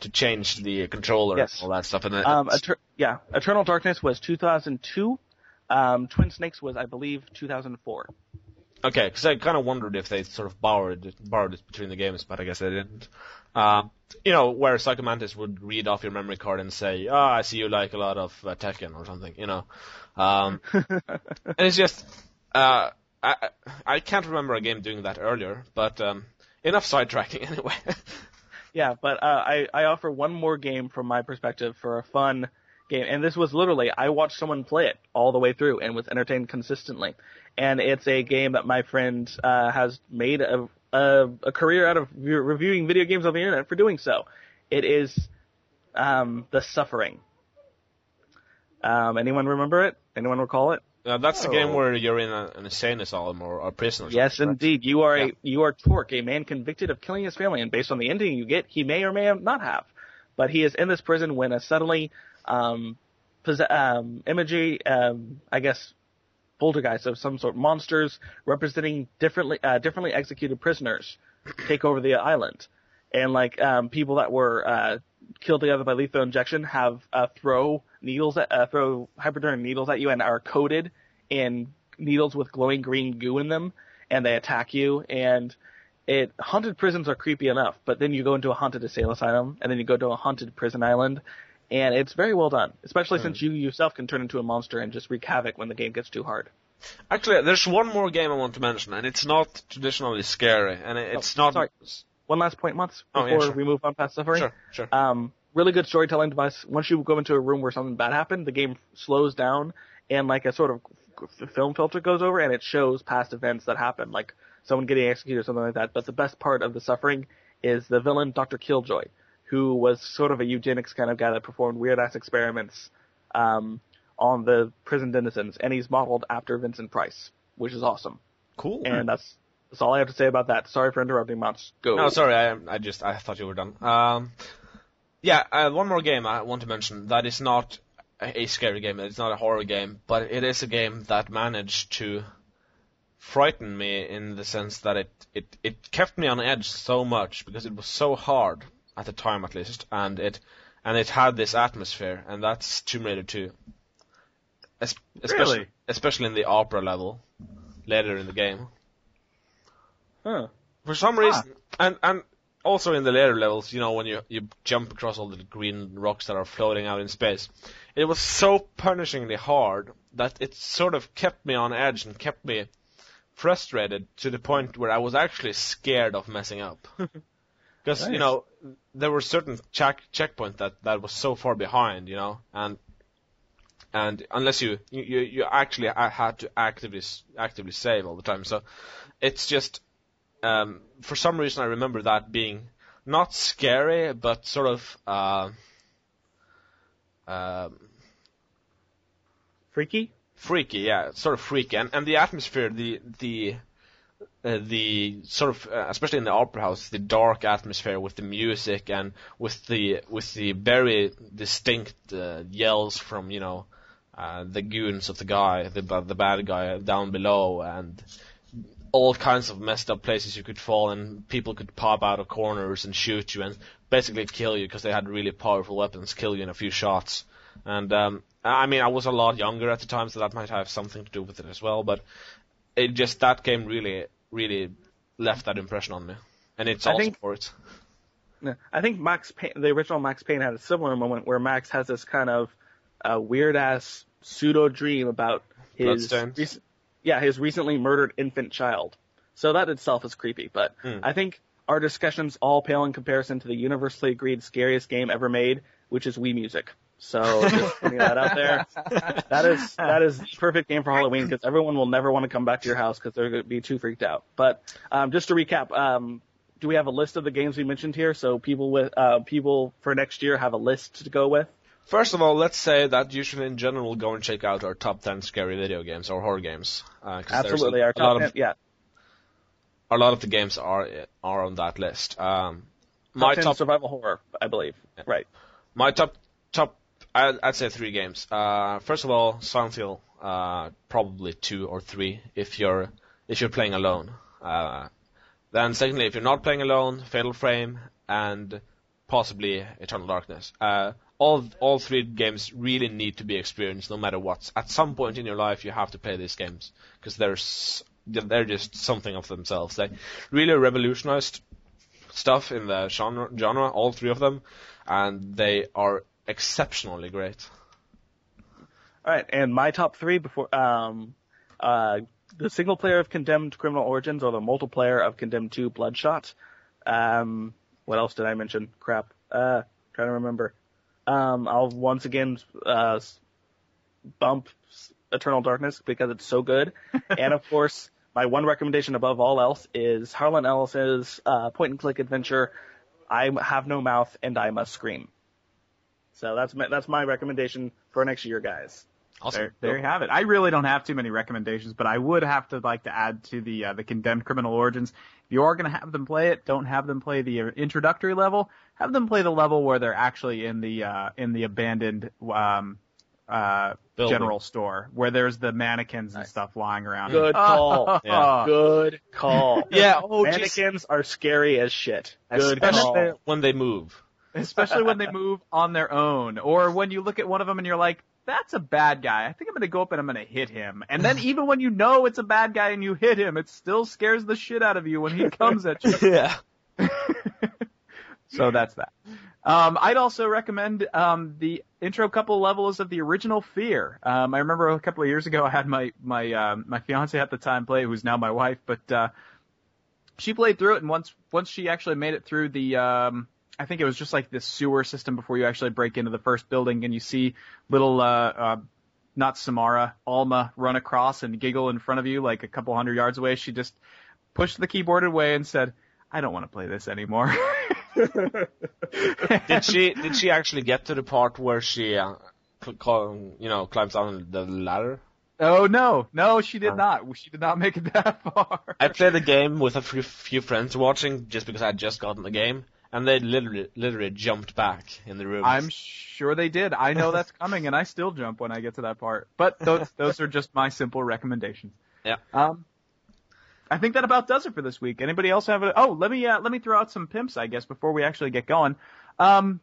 to change the controller Yes. and all that stuff. And then Um, Eter- yeah, Eternal Darkness was 2002. Um, Twin Snakes was, I believe, 2004. okay, because I kind of wondered if they sort of borrowed it, borrowed it between the games, but I guess they didn't. Um, you know, where Psycho Mantis would read off your memory card and say, "Oh, I see you like a lot of uh, Tekken" or something, you know. Um, and it's just, uh, I I- I can't remember a game doing that earlier, but um, enough sidetracking anyway. Yeah, but uh, I I offer one more game from my perspective for a fun game, and this was literally I watched someone play it all the way through and was entertained consistently, and it's a game that my friend uh, has made a, a a career out of re- reviewing video games on the internet for doing so. It is um, The Suffering. Um, anyone remember it? Anyone recall it? uh, that's the game Oh. where you're in a, an insane asylum or a prison. Or Yes, something, indeed. You are Yeah. a you are Torque, a man convicted of killing his family, and based on the ending you get, he may or may not have. But he is in this prison when a suddenly um, pos- um imagery, um, I guess, poltergeist of some sort, monsters representing differently uh, differently executed prisoners take over the island, and like um, people that were uh, killed together by lethal injection have uh, throw needles at, uh, throw hypodermic needles at you and are coated in needles with glowing green goo in them, and they attack you. And it haunted prisons are creepy enough, but then you go into a haunted asylum, and then you go to a haunted prison island, and it's very well done. Especially since you yourself can turn into a monster and just wreak havoc when the game gets too hard. Actually, there's one more game I want to mention, and it's not traditionally scary, and it- it's not. Oh, sorry. One last point, Oh, before yeah, sure. we move on past suffering. Sure, sure. Um, really good storytelling device. Once you go into a room where something bad happened, the game slows down and like a sort of film filter goes over and it shows past events that happened, like someone getting executed or something like that. But the best part of the suffering is the villain, Dr. Killjoy, who was sort of a eugenics kind of guy that performed weird ass experiments um, on the prison denizens, and he's modeled after Vincent Price, which is awesome. cool. And that's that's all I have to say about that. Sorry for interrupting, Mutz. Go. No, sorry, I, I just I thought you were done. Um, yeah, uh, one more game I want to mention that is not a, a scary game. It's not a horror game, but it is a game that managed to frighten me in the sense that it it it kept me on edge so much because it was so hard at the time, at least, and it and it had this atmosphere, and that's Tomb Raider 2. Es- especially, Really? especially in the opera level later in the game. Huh. For some reason, and and also in the later levels, you know, when you you jump across all the green rocks that are floating out in space, it was so punishingly hard that it sort of kept me on edge and kept me frustrated to the point where I was actually scared of messing up. Because you know there were certain check checkpoint that that was so far behind, you know, and and unless you you you, actually had to actively s- actively save all the time, so it's just um, for some reason I remember that being not scary, but sort of uh, um Freaky? freaky. Yeah, sort of freaky, and and the atmosphere, the the uh, the sort of, uh, especially in the opera house, the dark atmosphere with the music and with the with the very distinct uh, yells from you know uh, the goons of the guy, the the bad guy down below, and all kinds of messed up places you could fall, and people could pop out of corners and shoot you and basically kill you because they had really powerful weapons, kill you in a few shots. And um, I mean, I was a lot younger at the time, so that might have something to do with it as well. But it just that game really, really left that impression on me, and it's I also think- for it. I think Max Payne, the original Max Payne had a similar moment where Max has this kind of uh, weird ass pseudo dream about his rec- yeah his recently murdered infant child. So that itself is creepy. But Hmm. I think our discussions all pale in comparison to the universally agreed scariest game ever made, which is Wii Music. So just putting that out there. That is that is perfect game for Halloween because everyone will never want to come back to your house because they're going to be too freaked out. But um, just to recap, um, do we have a list of the games we mentioned here so people with uh, people for next year have a list to go with? First of all, let's say that you should in general go and check out our top 10 scary video games or horror games. Uh, Absolutely, a, our top lot 10, of yeah, a lot of the games are are on that list. Um, top my 10 top survival horror, I believe. Right. My top top I'd, I'd say three games. Uh, first of all, Silent uh, probably two or three if you're if you're playing alone. Uh, then secondly, if you're not playing alone, Fatal Frame and possibly Eternal Darkness. Uh, all all three games really need to be experienced, no matter what. At some point in your life, you have to play these games because there's they're just something of themselves. They really revolutionized stuff in the genre, genre, all three of them, and they are exceptionally great. All right, and my top three before um, uh, the single player of Condemned Criminal Origins or the multiplayer of Condemned 2 Bloodshot. Um, what else did I mention? Crap. Uh, trying to remember. Um, I'll once again uh, bump Eternal Darkness because it's so good, and of course, my one recommendation above all else is Harlan Ellis's uh, point and click adventure. I have no mouth and I must scream. So that's my, that's my recommendation for next year, guys. Awesome. There, there you have it. I really don't have too many recommendations, but I would have to like to add to the uh, the condemned criminal origins. If you are going to have them play it, don't have them play the uh, introductory level. Have them play the level where they're actually in the uh, in the abandoned um, uh, Building. general store where there's the mannequins and stuff lying around. Good call. Yeah. Good call. Yeah, oh, geez. Mannequins are scary as shit. Good Especially call. when they move. Especially when they move on their own, or when you look at one of them and you're like, "That's a bad guy. I think I'm going to go up and I'm going to hit him." And then even when you know it's a bad guy and you hit him, it still scares the shit out of you when he comes at you. yeah. so that's that. Um, I'd also recommend um, the intro couple levels of the original Fear. Um, I remember a couple of years ago I had my my um, my fiance at the time play, who's now my wife, but uh, she played through it, and once once she actually made it through the um, I think it was just like this sewer system before you actually break into the first building, and you see little uh, uh, not Samara Alma run across and giggle in front of you like a couple hundred yards away. She just pushed the keyboard away and said, "I don't want to play this anymore." Did she did she actually get to the part where she uh, you know climbs down the ladder? Oh no, no, she did Oh. not. She did not make it that far. I played the game with a few, few friends watching just because I had just gotten the game, and they literally literally jumped back in the room. I'm sure they did. I know that's coming, and I still jump when I get to that part. But those those are just my simple recommendations. Yeah. Um, I think that about does it for this week. Anybody else have a? Oh, let me uh, let me throw out some pimps, I guess, before we actually get going. Um,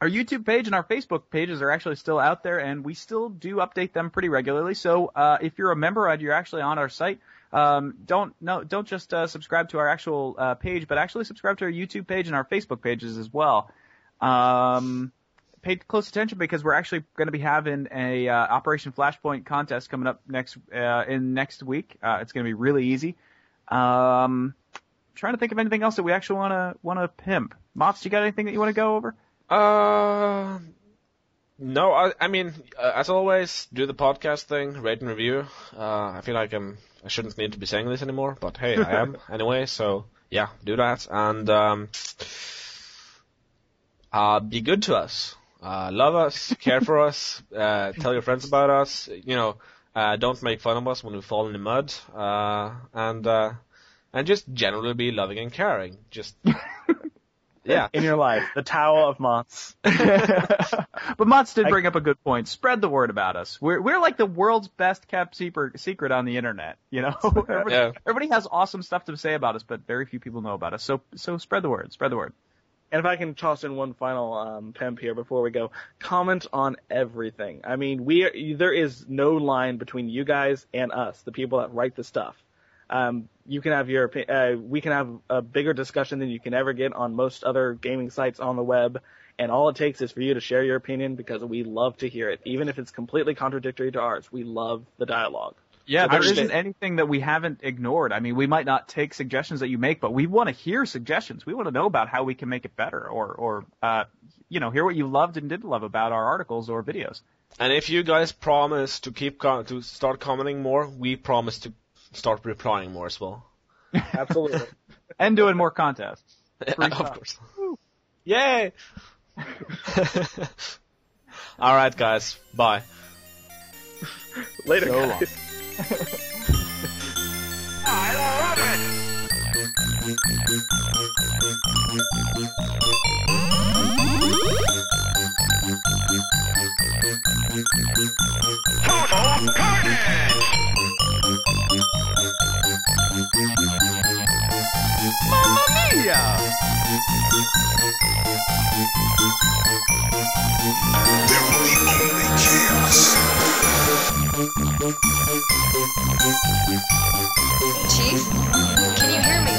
our YouTube page and our Facebook pages are actually still out there, and we still do update them pretty regularly. So uh, if you're a member and you're actually on our site, um, don't no don't just uh, subscribe to our actual uh, page, but actually subscribe to our YouTube page and our Facebook pages as well. Um, pay close attention because we're actually going to be having a uh, Operation Flashpoint contest coming up next uh, in next week. Uh, it's going to be really easy. Um, trying to think of anything else that we actually want to want to pimp. Mops, you got anything that you want to go over? Uh, no, I, I mean, uh, as always, do the podcast thing, rate and review. Uh, I feel like I'm, I shouldn't need to be saying this anymore, but hey, I am anyway. So yeah, do that and um, uh, be good to us. Uh, love us, care for us, uh, tell your friends about us. You know, uh, don't make fun of us when we fall in the mud, uh, and uh, and just generally be loving and caring. Just yeah. In your life, the Tower of Moths. but Mott's did bring up a good point. Spread the word about us. We're we're like the world's best kept secret secret on the internet. You know, everybody, Yeah. everybody has awesome stuff to say about us, but very few people know about us. So so spread the word. Spread the word. And if I can toss in one final um, pimp here before we go, comment on everything. I mean, we are, there is no line between you guys and us, the people that write the stuff. Um, you can have your, opi- uh, we can have a bigger discussion than you can ever get on most other gaming sites on the web. And all it takes is for you to share your opinion because we love to hear it, even if it's completely contradictory to ours. We love the dialogue. Yeah, I there understand. isn't anything that we haven't ignored. I mean, we might not take suggestions that you make, but we want to hear suggestions. We want to know about how we can make it better, or or uh, you know, hear what you loved and didn't love about our articles or videos. And if you guys promise to keep com- to start commenting more, we promise to start replying more as well. Absolutely. And doing more contests. Free of stuff. course. Yay! All right, guys. Bye. Later, So long. guys. There will only chaos. Chief, can you hear me?